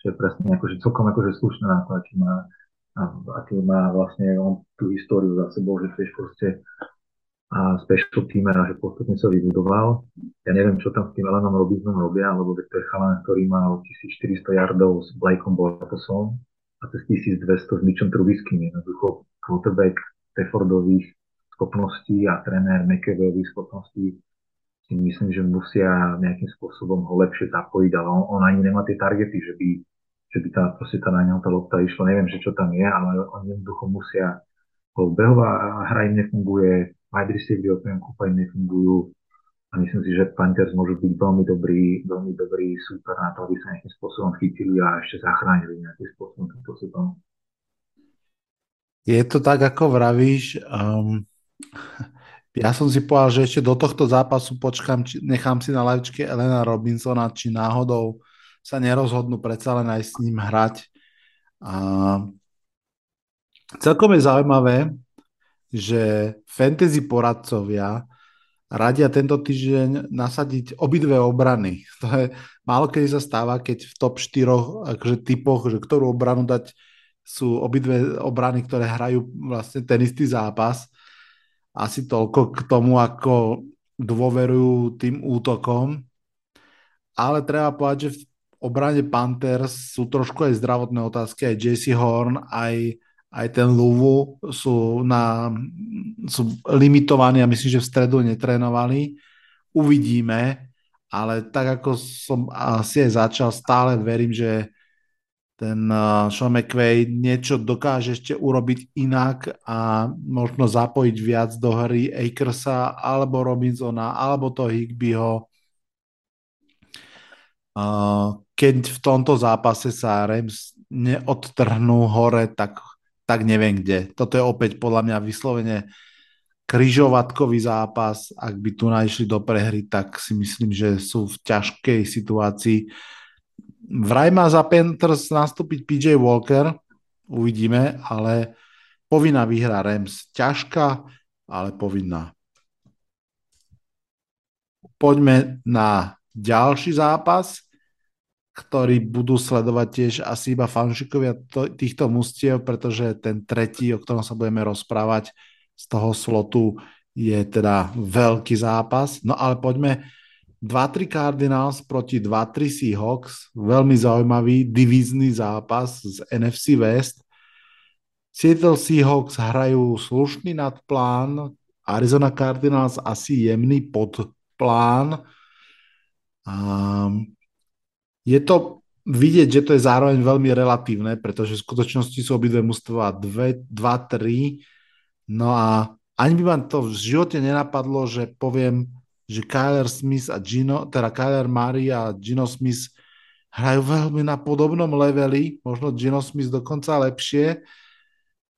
čo je presne akože celkom akože slušné na to, aký má, aký má vlastne on tú históriu za sebou, že tiež proste a special teamera, že postupne sa vybudoval. Ja neviem, čo tam s tým Elenom Robinsonom robia, lebo to je chalan, ktorý mal 1400 yardov s Blakeom Bortosom a cez 1200 s Mitchom Trubiským. Jednoducho quarterback Staffordových schopností a tréner McAveových schopností si myslím, že musia nejakým spôsobom ho lepšie zapojiť, ale on, on ani nemá tie targety, že by, že by tá, proste tá na ňom tá lopta išla, neviem, že čo tam je, ale oni jednoducho musia, behová hra im nefunguje, wide receivery okrem kúpa im nefungujú a myslím si, že Panthers môžu byť veľmi dobrý, veľmi dobrý super na to, aby sa nejakým spôsobom chytili a ešte zachránili nejakým spôsobom túto sezónu. Je to tak, ako vravíš. Um, ja som si povedal, že ešte do tohto zápasu počkám, či, nechám si na lavičke Elena Robinsona, či náhodou sa nerozhodnú predsa len aj s ním hrať. A celkom je zaujímavé, že fantasy poradcovia radia tento týždeň nasadiť obidve obrany. To je málo kedy sa stáva, keď v top 4 akože, typoch, že ktorú obranu dať sú obidve obrany, ktoré hrajú vlastne ten istý zápas. Asi toľko k tomu, ako dôverujú tým útokom. Ale treba povedať, že v obrane Panthers sú trošku aj zdravotné otázky, aj JC Horn, aj, aj ten Luvu sú, na, sú limitovaní a myslím, že v stredu netrénovali. Uvidíme, ale tak ako som asi aj začal, stále verím, že ten Sean McVay niečo dokáže ešte urobiť inak a možno zapojiť viac do hry Akersa alebo Robinsona alebo to Higbyho. Keď v tomto zápase sa Rams neodtrhnú hore, tak, tak neviem kde. Toto je opäť podľa mňa vyslovene kryžovatkový zápas. Ak by tu našli do prehry, tak si myslím, že sú v ťažkej situácii Vraj má za Panthers nastúpiť PJ Walker, uvidíme, ale povinná výhra Rams. Ťažká, ale povinná. Poďme na ďalší zápas, ktorý budú sledovať tiež asi iba fanšikovia týchto mustiev, pretože ten tretí, o ktorom sa budeme rozprávať z toho slotu, je teda veľký zápas. No ale poďme 2-3 Cardinals proti 2-3 Seahawks, veľmi zaujímavý divízny zápas z NFC West. Seattle Seahawks hrajú slušný nadplán, Arizona Cardinals asi jemný podplán. Um, je to vidieť, že to je zároveň veľmi relatívne, pretože v skutočnosti sú obidve mužstva 2-3. No a ani by ma to v živote nenapadlo, že poviem že Kyler Smith a Gino, teda Kyler Murray a Gino Smith hrajú veľmi na podobnom leveli, možno Gino Smith dokonca lepšie.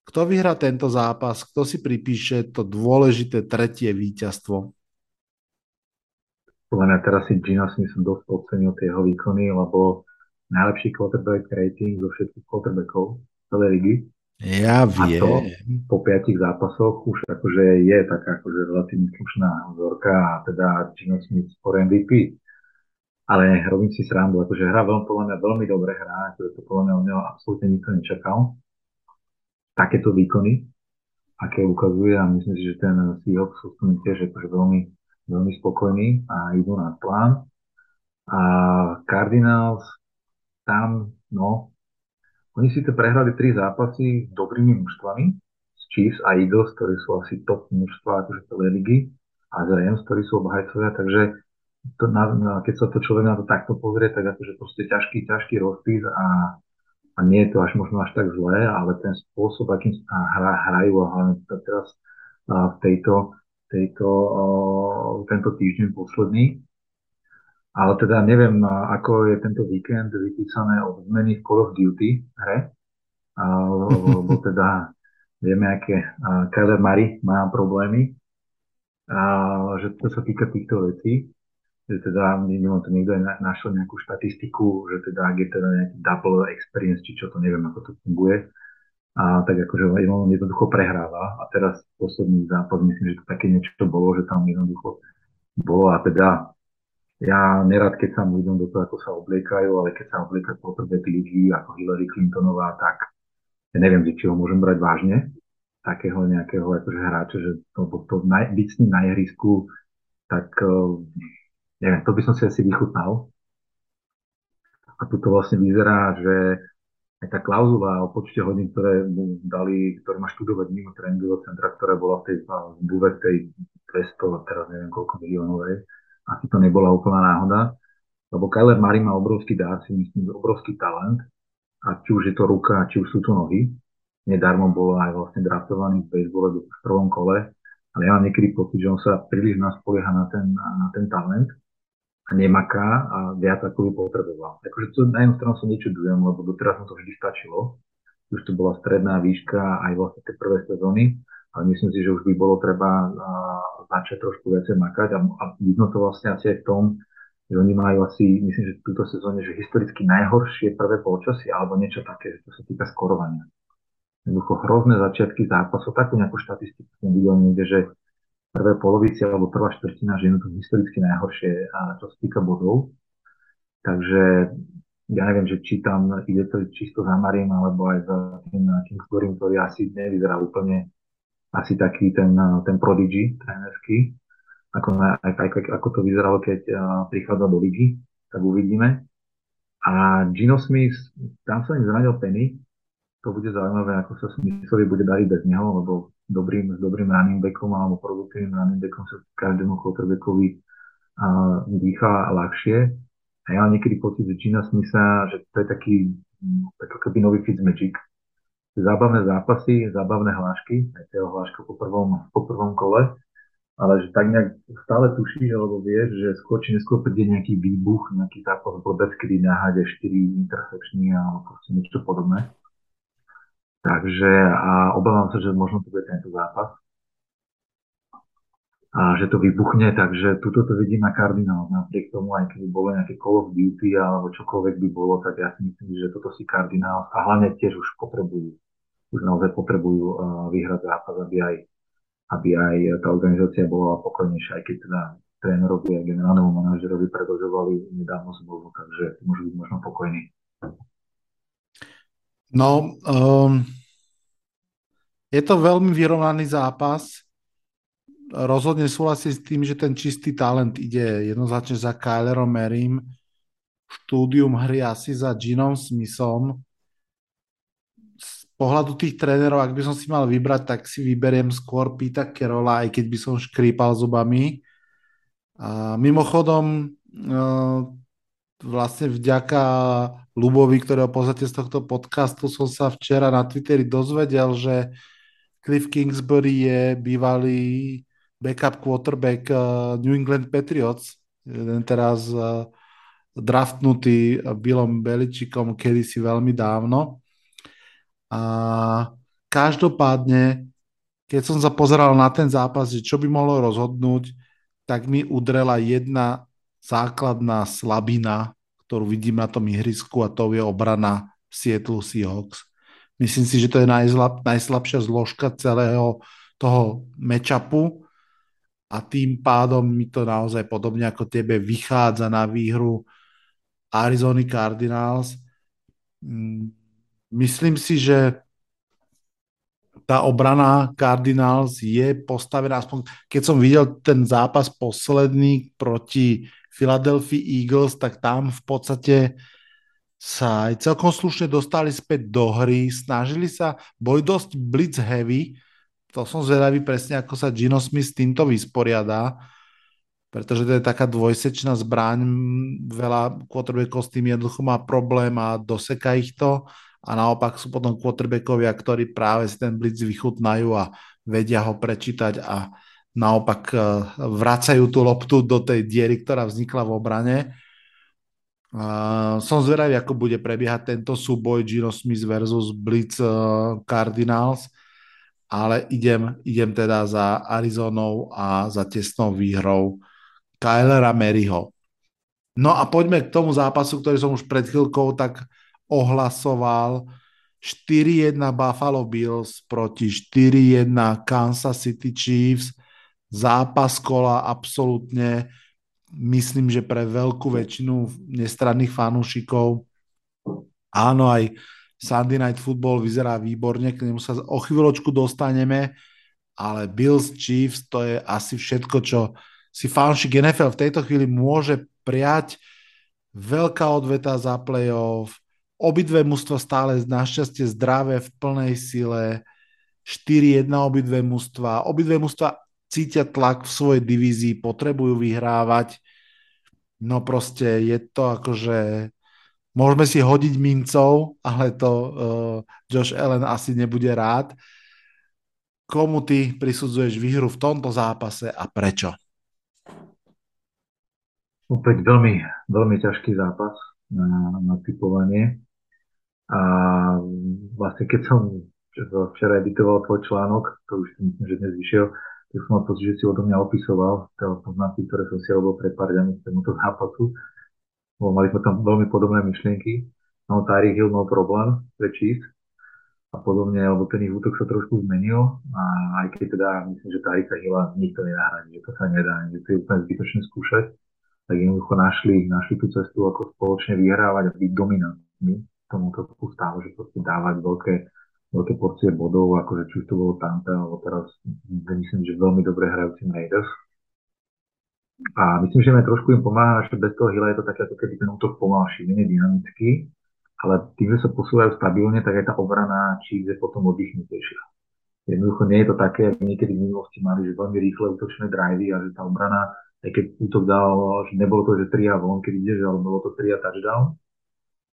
Kto vyhrá tento zápas? Kto si pripíše to dôležité tretie víťazstvo? Podľa mňa teraz si Gino Smith dosť ocenil tie jeho výkony, lebo najlepší quarterback rating zo všetkých quarterbackov celej ligy. Ja viem. A to po piatich zápasoch už akože je taká akože relatívne slušná vzorka a teda Gino Smith for MVP. Ale robím si srandu, akože hra veľmi, podľa mňa veľmi dobre hrá, akože to podľa mňa od neho absolútne nikto nečakal. Takéto výkony, aké ukazuje a myslím si, že ten Seahawks sú tiež akože veľmi, veľmi spokojní a idú na plán. A Cardinals tam, no, oni síce prehrali tri zápasy s dobrými mužstvami, s Chiefs a Eagles, ktorí sú asi top mužstva akože celej ligy, a z Rams, ktorí sú obhajcovia, takže to, na, na, keď sa to človek na to takto pozrie, tak akože proste ťažký, ťažký rozpis a, a nie je to až možno až tak zlé, ale ten spôsob, akým hra, hrajú a hlavne teraz a v tejto, tejto, o, tento týždeň posledný, ale teda neviem, ako je tento víkend vypísané od zmeny v Call of Duty hre, lebo teda vieme, aké Kyler Murray má problémy, a, že to sa týka týchto vecí, že teda neviem, to niekto aj našiel nejakú štatistiku, že teda ak je teda nejaký double experience, či čo to neviem, ako to funguje, a tak akože on jednoducho prehráva. A teraz posledný zápas, myslím, že to také niečo bolo, že tam jednoducho bolo a teda ja nerad, keď sa idem do toho, ako sa obliekajú, ale keď sa obliekajú quarterback ligy ako Hillary Clintonová, tak ja neviem, či ho môžem brať vážne, takého nejakého akože hráča, že to, to, to naj, byť s ním na ihrisku, tak uh, neviem, to by som si asi vychutnal. A tu to vlastne vyzerá, že aj tá klauzula o počte hodín, ktoré mu dali, ktoré má študovať mimo tréningového centra, ktorá bola v tej zmluve tej 200, teraz neviem koľko miliónovej, asi to nebola úplná náhoda, lebo Kyler Murray má obrovský dár, si myslím, obrovský talent, a či už je to ruka, či už sú to nohy. Nedarmo bol aj vlastne draftovaný v bejsbole v prvom kole, ale ja mám niekedy pocit, že on sa príliš naspolieha na ten, na ten talent a nemaká a viac ako by potreboval. Akože to na jednu stranu sa nečudujem, lebo doteraz mu to vždy stačilo. Už to bola stredná výška aj vlastne tie prvé sezóny, ale myslím si, že už by bolo treba začať trošku viacej makať a, a vidno to vlastne asi aj v tom, že oni majú asi, myslím, že v túto sezóne, že historicky najhoršie prvé polčasy alebo niečo také, že to sa týka skorovania. Jednoducho hrozné začiatky zápasov, takú nejakú štatistiku som videl niekde, že prvé polovici alebo prvá štvrtina, že je to historicky najhoršie, čo sa týka bodov. Takže ja neviem, že či tam ide to čisto za Mariem, alebo aj za tým Kingsbury, ktorý asi nevyzerá úplne asi taký ten, ten prodigy trénerský, ako, na, ako to vyzeralo, keď prichádza do ligy, tak uvidíme. A Gino Smith, tam sa im zranil Penny, to bude zaujímavé, ako sa Smithovi bude dariť bez neho, lebo dobrým, s dobrým running backom alebo produktívnym running backom sa každému quarterbackovi dýcha ľahšie. A ja mám niekedy pocit, že Gina Smitha, že to je taký ako keby nový Fitzmagic. Zábavné zápasy, zábavné hlášky, aj tie hláška po prvom, po prvom kole, ale že tak nejak stále tušíš, alebo vieš, že skôr či neskôr príde nejaký výbuch, nejaký zápas blbec, kedy náhade 4 intercepčný alebo proste niečo podobné. Takže a obávam sa, že možno to bude tento zápas. A že to vybuchne, takže tuto to vidím na kardinál. Napriek tomu, aj keby bolo nejaké Call of Duty alebo čokoľvek by bolo, tak ja si myslím, že toto si kardinál a hlavne tiež už potrebujú, už naozaj potrebujú uh, vyhrať zápas, aby aj, aby aj tá organizácia bola pokojnejšia, aj keď teda trénerovi a generálnemu manažerovi predlžovali nedávno zmluvu, takže môžu byť možno pokojní. No, um, je to veľmi vyrovnaný zápas. Rozhodne súhlasím s tým, že ten čistý talent ide jednoznačne za Kylerom Merim. Štúdium hry asi za Ginom Smithom. Z pohľadu tých trénerov, ak by som si mal vybrať, tak si vyberiem skôr Pita Kerola, aj keď by som škrípal zubami. A mimochodom, uh, vlastne vďaka Lubovi, ktorého poznáte z tohto podcastu, som sa včera na Twitteri dozvedel, že Cliff Kingsbury je bývalý backup quarterback eh, New England Patriots, jeden teraz eh, draftnutý Billom Beličikom kedysi veľmi dávno. A každopádne, keď som sa pozeral na ten zápas, čo by mohlo rozhodnúť, tak mi udrela jedna základná slabina, ktorú vidím na tom ihrisku a to je obrana Seattle Seahawks. Myslím si, že to je najzlab, najslabšia zložka celého toho matchupu a tým pádom mi to naozaj podobne ako tebe vychádza na výhru Arizona Cardinals. Mm, myslím si, že tá obrana Cardinals je postavená, aspoň keď som videl ten zápas posledný proti Philadelphia Eagles, tak tam v podstate sa aj celkom slušne dostali späť do hry, snažili sa, boli dosť blitz heavy, to som zvedavý presne, ako sa Gino Smith s týmto vysporiadá, pretože to je taká dvojsečná zbraň, veľa quarterbackov s tým jednoducho má problém a doseka ich to a naopak sú potom quarterbackovia, ktorí práve si ten blitz vychutnajú a vedia ho prečítať a naopak eh, vracajú tú loptu do tej diery, ktorá vznikla v obrane. Uh, som zvedavý, ako bude prebiehať tento súboj Gino Smith versus Blitz uh, Cardinals, ale idem, idem teda za Arizonou a za tesnou výhrou Kylera Maryho. No a poďme k tomu zápasu, ktorý som už pred chvíľkou tak ohlasoval. 4-1 Buffalo Bills proti 4-1 Kansas City Chiefs. Zápas kola absolútne, myslím, že pre veľkú väčšinu nestranných fanúšikov. Áno, aj Sunday Night Football vyzerá výborne, k nemu sa o chvíľočku dostaneme, ale Bills Chiefs to je asi všetko, čo si fanúšik NFL v tejto chvíli môže prijať. Veľká odveta za playoff, Obidve mužstva stále našťastie zdravé v plnej sile. 4-1 obidve mužstva. Obidve mužstva cítia tlak v svojej divízii, potrebujú vyhrávať. No proste je to akože... Môžeme si hodiť mincov, ale to uh, Josh Allen asi nebude rád. Komu ty prisudzuješ výhru v tomto zápase a prečo? Opäť veľmi, veľmi ťažký zápas na, na typovanie. A vlastne keď som včera editoval tvoj článok, to už myslím, že dnes vyšiel, tak som mal pocit, že si odo mňa opisoval tie poznámky, ktoré som si robil pred pár dňami k tomuto zápasu. Bo mali sme tam veľmi podobné myšlienky. No, Tyreek Hill mal problém pre a podobne, lebo ten ich útok sa trošku zmenil a aj keď teda myslím, že Tyrika Hilla nikto nenahradí, že to sa nedá, že to je úplne zbytočné skúšať, tak jednoducho našli, našli tú cestu, ako spoločne vyhrávať a byť dominantní tomuto stavu, že proste dávať veľké, veľké porcie bodov, akože či už to bolo Tampa, alebo teraz myslím, že veľmi dobre hrajúci Raiders. A myslím, že mi trošku im pomáha, že bez toho Hila je to také, ako keby ten útok pomalší, menej dynamický, ale tým, že sa posúvajú stabilne, tak aj tá obrana Chiefs je potom oddychnutejšia. Jednoducho nie je to také, niekedy v minulosti mali, že veľmi rýchle útočné drivey a že tá obrana, aj keď útok dal, že nebolo to, že 3 a von, keď ideš, ale bolo to 3 a touchdown,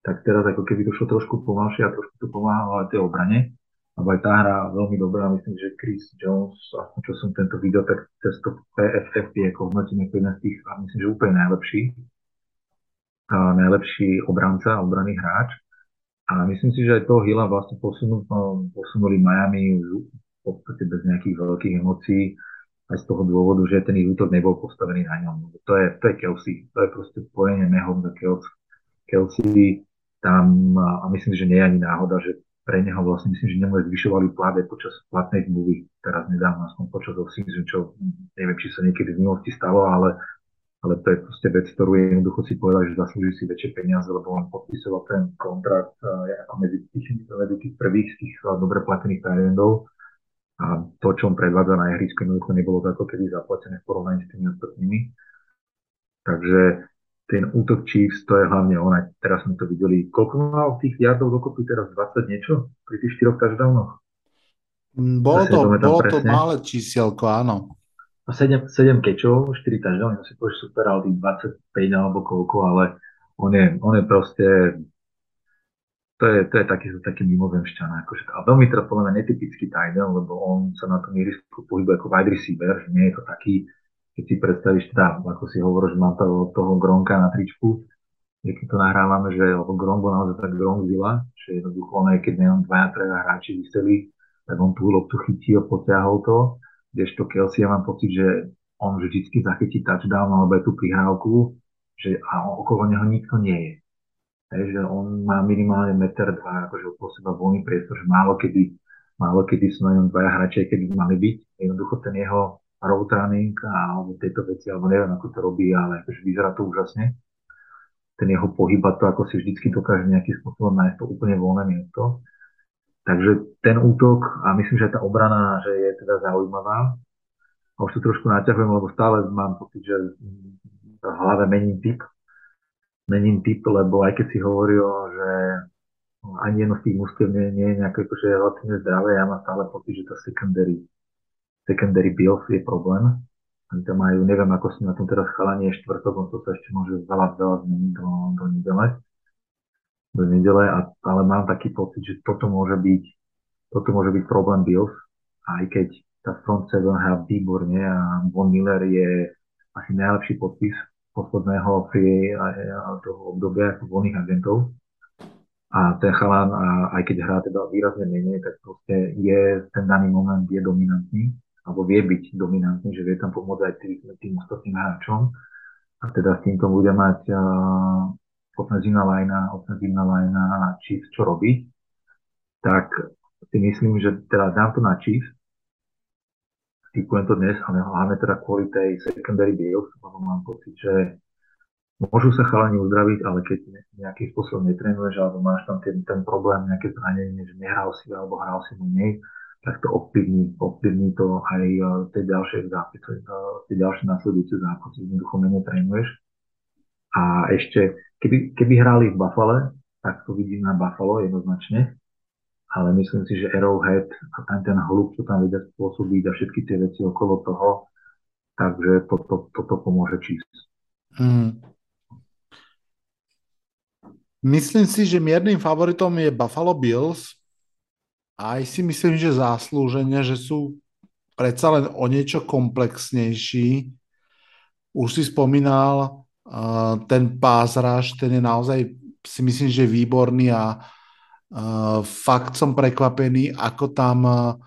tak teraz ako keby to šlo trošku pomalšie a trošku to pomáhalo aj tej obrane. Lebo aj tá hra veľmi dobrá, myslím, že Chris Jones, aspoň čo som tento video, tak cez to PFF je ako hodnotenie ako jeden z tých, a myslím, že úplne najlepší, a najlepší obranca, obranný hráč. A myslím si, že aj toho Hila vlastne posunuli, posunuli Miami podstate bez nejakých veľkých emócií, aj z toho dôvodu, že ten ich útok nebol postavený na ňom. To je, to je Kelsey, to je proste spojenie a Kelsey. Kelsey tam, a myslím, že nie je ani náhoda, že pre neho vlastne myslím, že nemu zvyšovali pláde počas platnej zmluvy, teraz nedávno, aspoň počas off-season, čo neviem, či sa niekedy v minulosti stalo, ale, ale to je proste vec, ktorú jednoducho si povedal, že zaslúži si väčšie peniaze, lebo on podpisoval ten kontrakt ako medzi tých, medzi tých prvých z tých dobre platených tajendov a to, čo on predvádza na ihrisku, jednoducho nebolo to ako keby zaplatené v porovnaní s tými ostatnými. Takže ten útok Chiefs, to je hlavne on, teraz sme to videli. Koľko mal tých jardov dokopy teraz? 20 niečo? Pri tých štyroch touchdownoch? Mm, bolo to, bolo to malé čísielko, áno. A 7, 7 kečov, 4 touchdowny, si povieš super, ale tých 25 alebo koľko, ale on je, on je proste to je, to je taký, taký mimozemšťan. Akože, a veľmi teda podľa mňa netypický tight lebo on sa na tom ihrisku pohybuje ako wide receiver, nie je to taký, keď si predstavíš teda, ako si hovoríš, že mám toho, toho Gronka na tričku, keď to nahrávame, že lebo Gronk bol naozaj tak Gronkzilla, že jednoducho on aj keď neviem, dvaja, traja hráči vyseli, tak on tú loptu chytil, potiahol to, kdežto Kelsey ja mám pocit, že on vždycky zachytí touchdown alebo aj tú prihrávku, že a okolo neho nikto nie je Hej, že on má minimálne meter dva, akože po seba voľný priestor, že málo kedy, málo kedy sú na ňom dvaja hráči, kedy mali byť. Jednoducho ten jeho road running alebo tieto veci, alebo neviem, ako to robí, ale akože vyzerá to úžasne. Ten jeho pohyb a to, ako si vždycky dokáže nejakým spôsobom nájsť to úplne voľné miesto. Takže ten útok a myslím, že tá obrana, že je teda zaujímavá. A už to trošku naťahujem, lebo stále mám pocit, že v hlave mením typ mením typ, lebo aj keď si hovoril, že ani jedno z tých mústiev nie, nie je nejaké akože relatívne zdravé, ja mám stále pocit, že to secondary, secondary build je problém. Oni tam majú, neviem, ako si na tom teraz chalanie je štvrtok, on to sa ešte môže veľa, veľa zmeniť do, do nedele. Do nedele, a, ale mám taký pocit, že toto môže byť, toto môže byť problém Bills, aj keď tá front seven hrá výborne a Von Miller je asi najlepší podpis posledného free toho obdobia voľných agentov. A ten chalán, a aj keď hrá teda výrazne menej, tak proste je ten daný moment je dominantný, alebo vie byť dominantný, že vie tam pomôcť aj tým, tým ostatným hráčom. A teda s týmto bude mať uh, ofenzívna lajna, ofenzívna lajna Chiefs čo robiť, tak si myslím, že teda dám to na Chiefs, typujem to dnes, ale hlavne teda kvôli tej secondary build, lebo mám pocit, že môžu sa chalani uzdraviť, ale keď nejakým spôsobom netrenuješ, alebo máš tam ten, ten problém, nejaké zranenie, že nehral si alebo hral si menej, tak to ovplyvní, ovplyvní to aj e, tie ďalšie zápasy, e, tie ďalšie nasledujúce zápasy, jednoducho menej trénuješ. A ešte, keby, keby hrali v Buffalo, tak to vidím na Buffalo jednoznačne, ale myslím si, že Arrowhead a tam ten hluk, čo tam vedia spôsobiť a všetky tie veci okolo toho, takže toto, to, to pomôže čísť. Hmm. Myslím si, že miernym favoritom je Buffalo Bills. Aj si myslím, že záslúžene, že sú predsa len o niečo komplexnejší. Už si spomínal uh, ten pázraž, ten je naozaj si myslím, že výborný a Uh, fakt som prekvapený, ako tam, uh,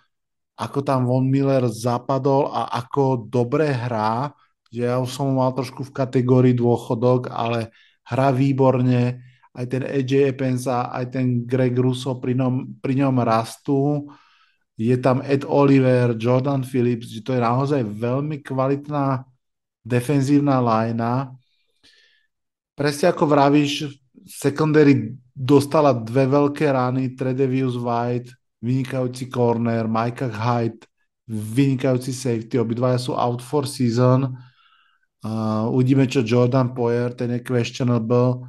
ako tam Von Miller zapadol a ako dobre hrá. Ja už som mal trošku v kategórii dôchodok, ale hrá výborne. Aj ten AJ Epensa, aj ten Greg Russo pri, ňom, pri ňom rastú. Je tam Ed Oliver, Jordan Phillips, že to je naozaj veľmi kvalitná defenzívna lajna. Presne ako vravíš, secondary dostala dve veľké rány, Tredevius White, vynikajúci corner, Micah Hyde, vynikajúci safety, obidvaja sú out for season. Uh, uvidíme, čo Jordan Poyer, ten je questionable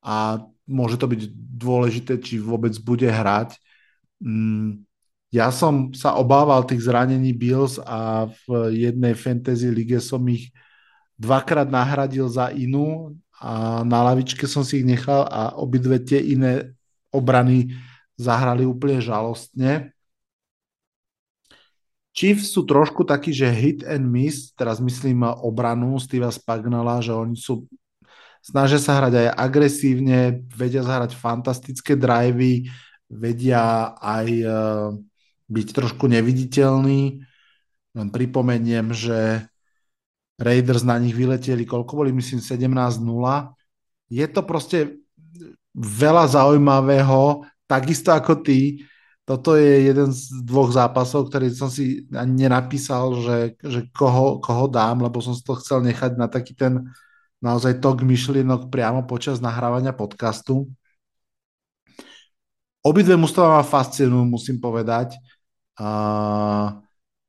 a môže to byť dôležité, či vôbec bude hrať. Mm, ja som sa obával tých zranení Bills a v jednej fantasy lige som ich dvakrát nahradil za inú a na lavičke som si ich nechal a obidve tie iné obrany zahrali úplne žalostne. Chiefs sú trošku takí, že hit and miss, teraz myslím obranu Steva Spagnala, že oni sú snažia sa hrať aj agresívne, vedia zahrať fantastické drivey, vedia aj uh, byť trošku neviditeľný. Len pripomeniem, že Raiders na nich vyleteli, koľko boli, myslím, 17-0. Je to proste veľa zaujímavého, takisto ako ty. Toto je jeden z dvoch zápasov, ktorý som si ani nenapísal, že, že koho, koho dám, lebo som si to chcel nechať na taký ten naozaj tok myšlienok priamo počas nahrávania podcastu. Obidve mužstva ma fascinujú, musím povedať. Uh,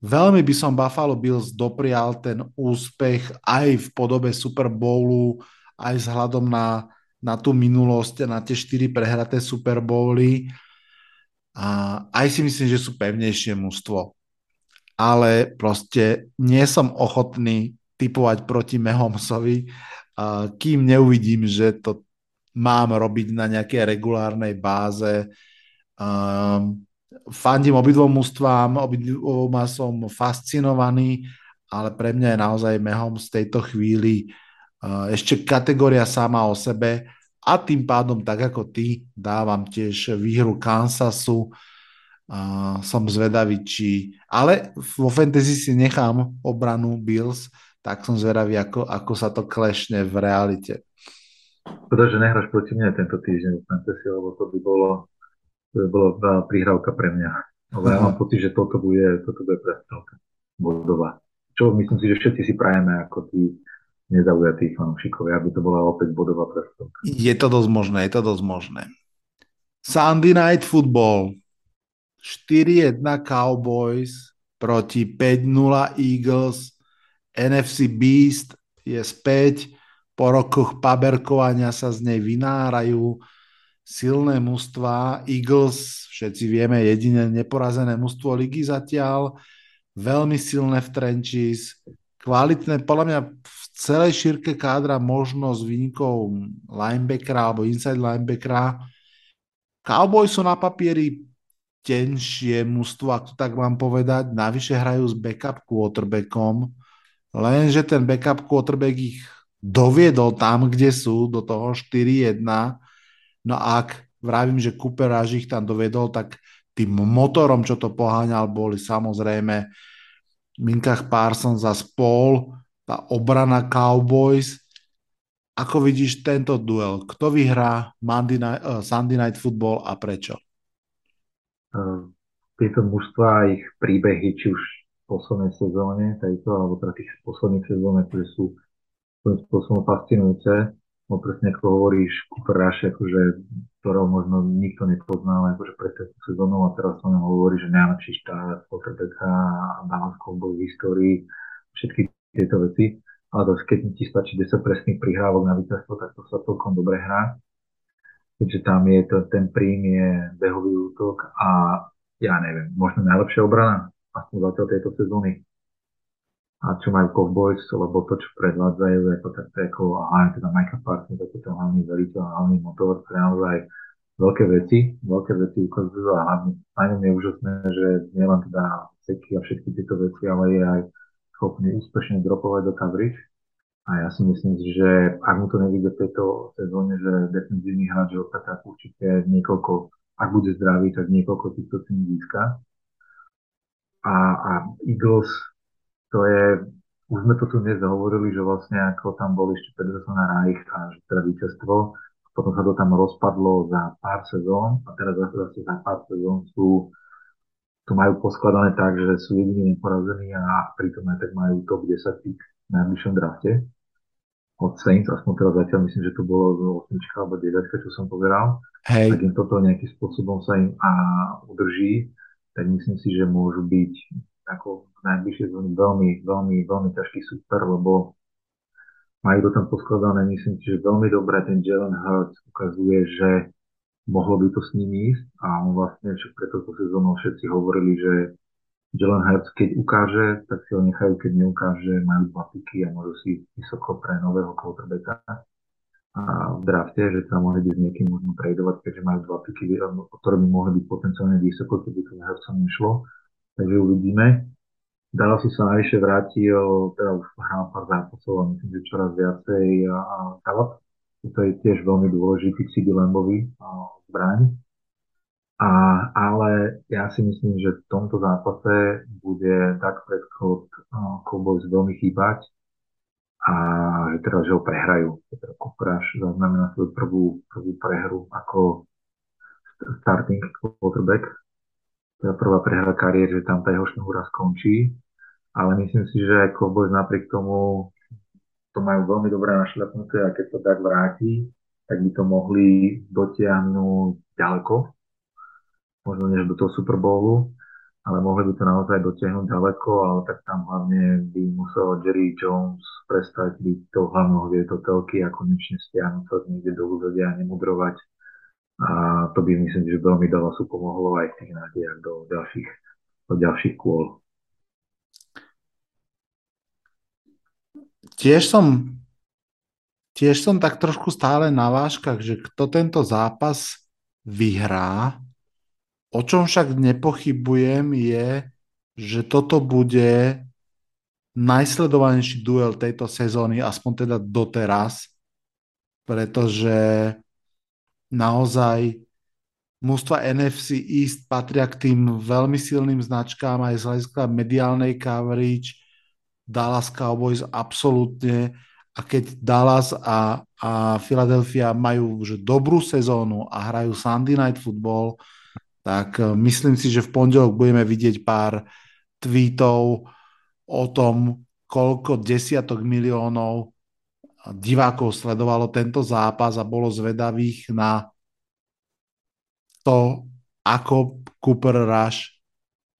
veľmi by som Buffalo Bills doprial ten úspech aj v podobe Super Bowlu, aj vzhľadom na, na tú minulosť, na tie štyri prehraté Super Bowly. A aj si myslím, že sú pevnejšie mužstvo. Ale proste nie som ochotný typovať proti Mahomsovi, kým neuvidím, že to mám robiť na nejakej regulárnej báze. Um, fandím obidvom mústvám, obidvoma som fascinovaný, ale pre mňa je naozaj mehom z tejto chvíli uh, ešte kategória sama o sebe a tým pádom, tak ako ty, dávam tiež výhru Kansasu. Uh, som zvedavý, či... Ale vo fantasy si nechám obranu Bills, tak som zvedavý, ako, ako sa to klešne v realite. Pretože nehráš proti mne tento týždeň v fantasy, lebo to by bolo to by bolo prihrávka pre mňa. Ale ja mám pocit, že toto bude, toto bude prestrelka bodová. Čo myslím si, že všetci si prajeme ako tí nezaujatí fanúšikovia, aby to bola opäť bodová prestrelka. Je to dosť možné, je to dosť možné. Sunday Night Football 4-1 Cowboys proti 5-0 Eagles NFC Beast je späť po rokoch paberkovania sa z nej vynárajú silné mužstva. Eagles, všetci vieme, jediné neporazené mužstvo ligy zatiaľ, veľmi silné v Trenčís, kvalitné, podľa mňa v celej šírke kádra možno s výnikou linebackera alebo inside linebackera. Cowboys sú na papieri tenšie mužstvo, ak to tak mám povedať. Navyše hrajú s backup quarterbackom, lenže ten backup quarterback ich doviedol tam, kde sú, do toho 4-1 No a ak vravím, že Cooper ich tam dovedol, tak tým motorom, čo to poháňal, boli samozrejme Minkach Parsons a spol, tá obrana Cowboys. Ako vidíš tento duel? Kto vyhrá Monday Night, uh, Sunday Night Football a prečo? Uh, tieto mužstva a ich príbehy, či už poslednej sezóne, tejto, alebo teda tých posledných sezónach, ktoré sú svojím spôsobom fascinujúce, no presne ako hovoríš, Cooper Rush, akože, ktorého možno nikto nepozná, akože pred tejto sezónou a teraz sa nám hovorí, že najlepší štát quarterbacka a Dallas Cowboys v histórii, všetky tieto veci. Ale to, keď ti stačí 10 presných prihrávok na víťazstvo, tak to sa celkom dobre hrá. Keďže tam je to, ten príjm je behový útok a ja neviem, možno najlepšia obrana, aspoň zatiaľ tejto sezóny a čo majú Cowboys, lebo to, čo predvádzajú, ako takto ako, aha, teda Michael Parsons, ako ten hlavný veliteľ, hlavný motor, to je naozaj veľké veci, veľké veci ukazujú a hlavne najmä je úžasné, že nielen teda seky a všetky tieto veci, ale je aj schopný úspešne dropovať do coverage. A ja si myslím, že ak mu to nevíde v tejto sezóne, že defenzívny hráč Žorka, tak určite niekoľko, ak bude zdravý, tak niekoľko týchto cín získa. A, a Eagles to je, už sme to tu dnes hovorili, že vlastne ako tam bol ešte na Reich a že teda víťazstvo, potom sa to tam rozpadlo za pár sezón a teraz zase za pár sezón sú to majú poskladané tak, že sú jediní neporazení a pritom aj tak majú top 10 pick v najbližšom drafte od Saints, aspoň teraz zatiaľ myslím, že to bolo 8 alebo 9, čo som povedal. Hej. Tak im toto nejakým spôsobom sa im a udrží, tak myslím si, že môžu byť ako najbližšie zóny veľmi, veľmi, veľmi ťažký super, lebo majú to tam poskladané, myslím si, že veľmi dobre. Ten Jalen Hurts ukazuje, že mohlo by to s nimi ísť a on vlastne však pre toto sezónu všetci hovorili, že Jalen Hurts keď ukáže, tak si ho nechajú, keď neukáže, majú dva piky a môžu si vysoko pre nového quarterbacka a v drafte, že sa mohli byť s niekým možno tradovať, keďže majú dva piky, ktoré by mohli byť potenciálne vysoko, keby to Hurtsom nešlo. Takže uvidíme. Dallasu sa najvyššie vrátil, teda už hral pár zápasov a myslím, že čoraz viacej a, a To je tiež veľmi dôležitý CD Lambový zbraň. A, ale ja si myslím, že v tomto zápase bude tak predchod Cowboys veľmi chýbať a že teraz, že ho prehrajú. Kupraš zaznamená svoju prvú, prvú prehru ako starting quarterback. Teda prvá prehra kariéry, že tam tá jeho šnúra skončí. Ale myslím si, že aj Cowboys napriek tomu to majú veľmi dobre našľapnuté a keď to tak vráti, tak by to mohli dotiahnuť ďaleko možno než do toho Super Bowlu, ale mohli by to naozaj dotiahnuť ďaleko, ale tak tam hlavne by musel Jerry Jones prestať byť tou hlavnou hviezdou telky a konečne stiahnuť sa niekde do úzadia a nemudrovať. A to by myslím, že veľmi sú pomohlo aj v tých nádejach do ďalších, do ďalších kôl. Tiež som, tiež som tak trošku stále na váškach, že kto tento zápas vyhrá, O čom však nepochybujem je, že toto bude najsledovanejší duel tejto sezóny, aspoň teda doteraz, pretože naozaj mústva NFC East patria k tým veľmi silným značkám aj z hľadiska mediálnej coverage. Dallas Cowboys absolútne a keď Dallas a, a Philadelphia majú že dobrú sezónu a hrajú Sunday Night Football, tak e, myslím si, že v pondelok budeme vidieť pár tweetov o tom, koľko desiatok miliónov divákov sledovalo tento zápas a bolo zvedavých na to, ako Cooper Rush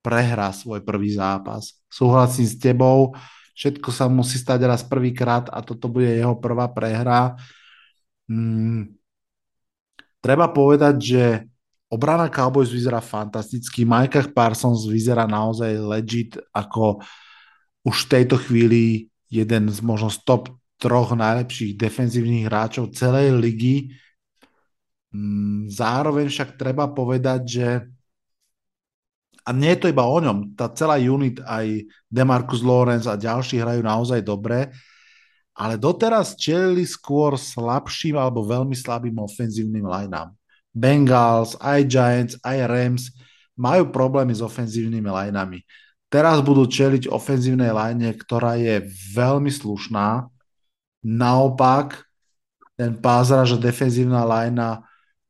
prehrá svoj prvý zápas. Súhlasím s tebou, všetko sa musí stať raz prvýkrát a toto bude jeho prvá prehra. Hmm. Treba povedať, že Obrana Cowboys vyzerá fantasticky, Micah Parsons vyzerá naozaj legit ako už v tejto chvíli jeden z možno top troch najlepších defenzívnych hráčov celej ligy. Mm, zároveň však treba povedať, že a nie je to iba o ňom, tá celá unit, aj Demarcus Lawrence a ďalší hrajú naozaj dobre, ale doteraz čelili skôr slabším alebo veľmi slabým ofenzívnym lineám. Bengals, aj Giants, aj Rams majú problémy s ofenzívnymi lineami. Teraz budú čeliť ofenzívnej line, ktorá je veľmi slušná. Naopak, ten pázra, že defenzívna linea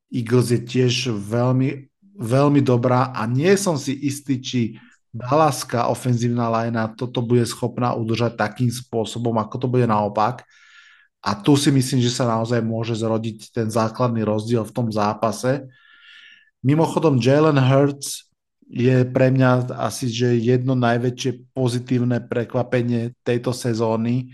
Eagles je tiež veľmi, veľmi dobrá a nie som si istý, či Dallaska ofenzívna linea toto bude schopná udržať takým spôsobom, ako to bude naopak. A tu si myslím, že sa naozaj môže zrodiť ten základný rozdiel v tom zápase. Mimochodom, Jalen Hurts je pre mňa asi že jedno najväčšie pozitívne prekvapenie tejto sezóny.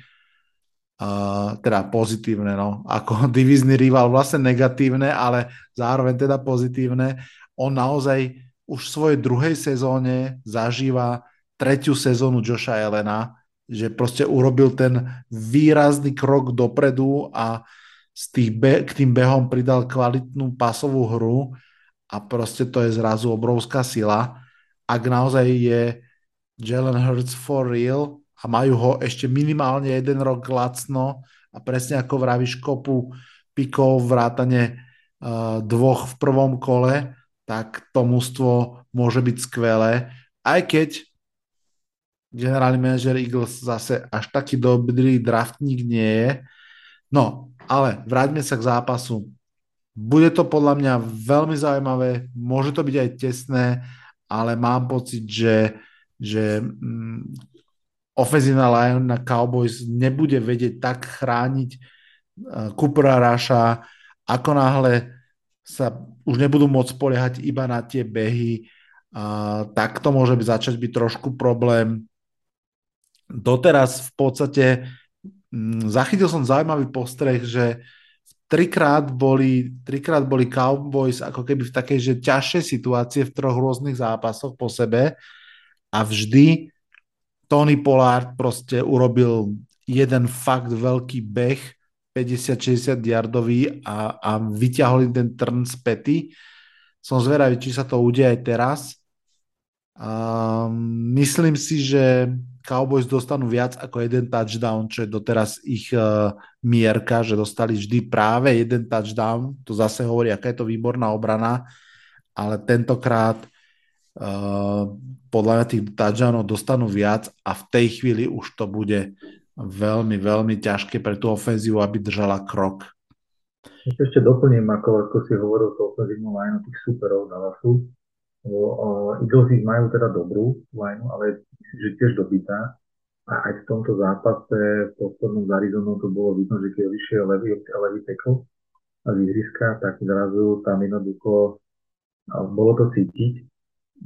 Uh, teda pozitívne, no, ako divizný rival, vlastne negatívne, ale zároveň teda pozitívne. On naozaj už v svojej druhej sezóne zažíva tretiu sezónu Joša Elena, že proste urobil ten výrazný krok dopredu a z tých be- k tým behom pridal kvalitnú pasovú hru a proste to je zrazu obrovská sila. Ak naozaj je Jalen Hurts for real a majú ho ešte minimálne jeden rok lacno a presne ako vravíš kopu pikov vrátane uh, dvoch v prvom kole, tak to mústvo môže byť skvelé. Aj keď generálny manažer Eagles zase až taký dobrý draftník nie je. No, ale vráťme sa k zápasu. Bude to podľa mňa veľmi zaujímavé, môže to byť aj tesné, ale mám pocit, že, že mm, ofenzívna line na Cowboys nebude vedieť tak chrániť uh, Coopera Raša, ako náhle sa už nebudú môcť spoliehať iba na tie behy, uh, tak to môže byť začať byť trošku problém doteraz v podstate mm, zachytil som zaujímavý postreh, že trikrát boli, trikrát boli Cowboys ako keby v takej, že ťažšej situácie v troch rôznych zápasoch po sebe a vždy Tony Pollard proste urobil jeden fakt veľký beh 50-60 yardový a, a vyťahol ten trn z pety. Som zvedavý, či sa to udeje aj teraz. Um, myslím si, že Cowboys dostanú viac ako jeden touchdown, čo je doteraz ich uh, mierka, že dostali vždy práve jeden touchdown. To zase hovorí, aká je to výborná obrana, ale tentokrát uh, podľa mňa tých touchdownov dostanú viac a v tej chvíli už to bude veľmi, veľmi ťažké pre tú ofenzívu, aby držala krok. Ešte doplním, ako, ako si hovoril to ofenzívnu line tých superov Dallasu. Eagles ich majú teda dobrú line, ale že tiež dobitá. A aj v tomto zápase v poslednom z Arizonu to bolo vidno, že keď vyšiel levý, levý tackle z ihriska, tak zrazu tam jednoducho bolo to cítiť.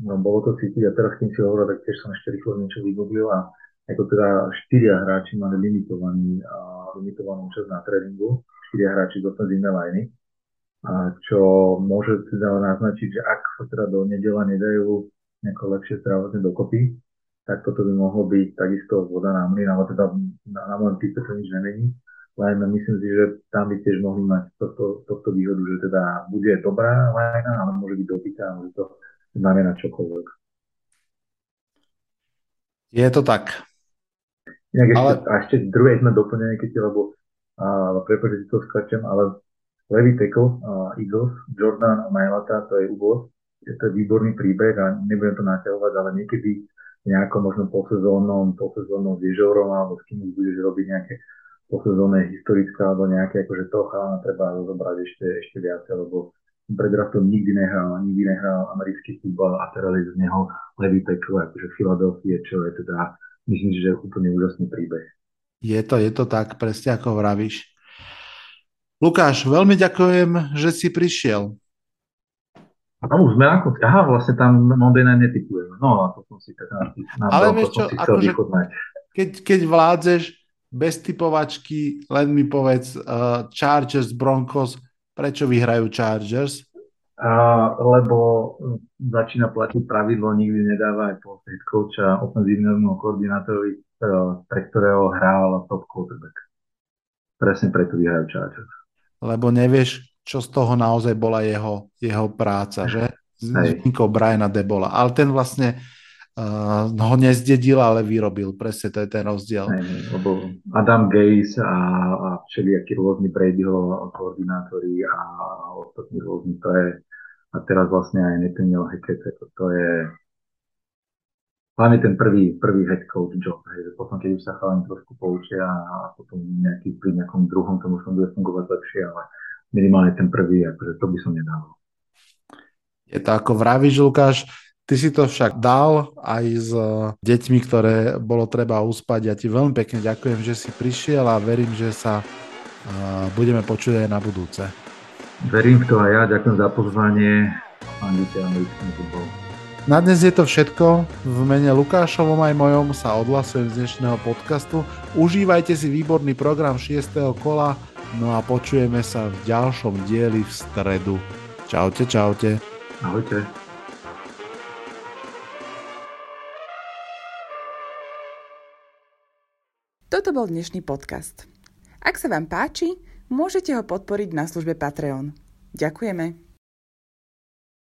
No, bolo to cítiť a teraz, kým si hovoril, tak tiež som ešte rýchlo niečo vygooglil a ako teda štyria hráči mali limitovaný, a limitovanú časť na tréningu, štyria hráči z ofenzívnej liney, čo môže teda naznačiť, že ak sa teda do nedela nedajú nejako lepšie zdravotne dokopy, tak toto by mohlo byť takisto voda na mlyn, ale teda na, na môjom type to nič nemení. Len myslím si, že tam by tiež mohli mať tohto, tohto výhodu, že teda bude dobrá lajna, ale môže byť dobitá, môže to znamenať čokoľvek. Je to tak. Inak ešte, ale... a ešte druhé sme doplnenie, keď lebo prepáč, že to skáčem, ale levý tackle uh, Eagles, Jordan Mailata, to je úvod, to je výborný príbeh a nebudem to naťahovať, ale niekedy nejako možno posezónnom, posezónnom s Ježorom alebo s kým budeš robiť nejaké posezónne historické alebo nejaké, akože toho chalana treba rozobrať ešte, ešte viac, lebo pred draftom nikdy nehral, nikdy nehral americký futbal a teraz je z neho levý tackle, akože Philadelphia, čo je teda, myslím, že je úplne úžasný príbeh. Je to, je to tak, presne ako vravíš. Lukáš, veľmi ďakujem, že si prišiel. A už sme ako, aha, vlastne tam Night netypujeme. No, a to som si tak na, na Ale vieš čo, akože, keď, keď vládzeš bez typovačky, len mi povedz uh, Chargers, Broncos, prečo vyhrajú Chargers? Uh, lebo začína platiť pravidlo, nikdy nedáva aj po head coacha ofenzívnemu koordinátorovi, uh, pre ktorého hral top quarterback. Presne preto vyhrajú Chargers. Lebo nevieš, čo z toho naozaj bola jeho, jeho práca, že? S výnimkou Briana Debola. Ale ten vlastne uh, ho nezdedil, ale vyrobil. Presne to je ten rozdiel. Hej, lebo Adam Gaze a, a všelijakí rôzni Bradyho koordinátori a ostatní rôzni, to je a teraz vlastne aj Nathaniel Hackett, to, to je hlavne ten prvý, prvý head coach job, hej, že potom, keď už sa chalani trošku poučia a potom nejaký, pri nejakom druhom to možno bude fungovať lepšie, ale minimálne ten prvý, akože to by som nedával. Je to ako vravíš, Lukáš, ty si to však dal aj s e, deťmi, ktoré bolo treba uspať. Ja ti veľmi pekne ďakujem, že si prišiel a verím, že sa uh, budeme počuť aj na budúce. Verím v to aj ja, ďakujem za pozvanie. Na dnes je to všetko. V mene Lukášovom aj mojom sa odhlasujem z dnešného podcastu. Užívajte si výborný program 6. kola No a počujeme sa v ďalšom dieli v stredu. Čaute, čaute. Ahojte. Toto bol dnešný podcast. Ak sa vám páči, môžete ho podporiť na službe Patreon. Ďakujeme.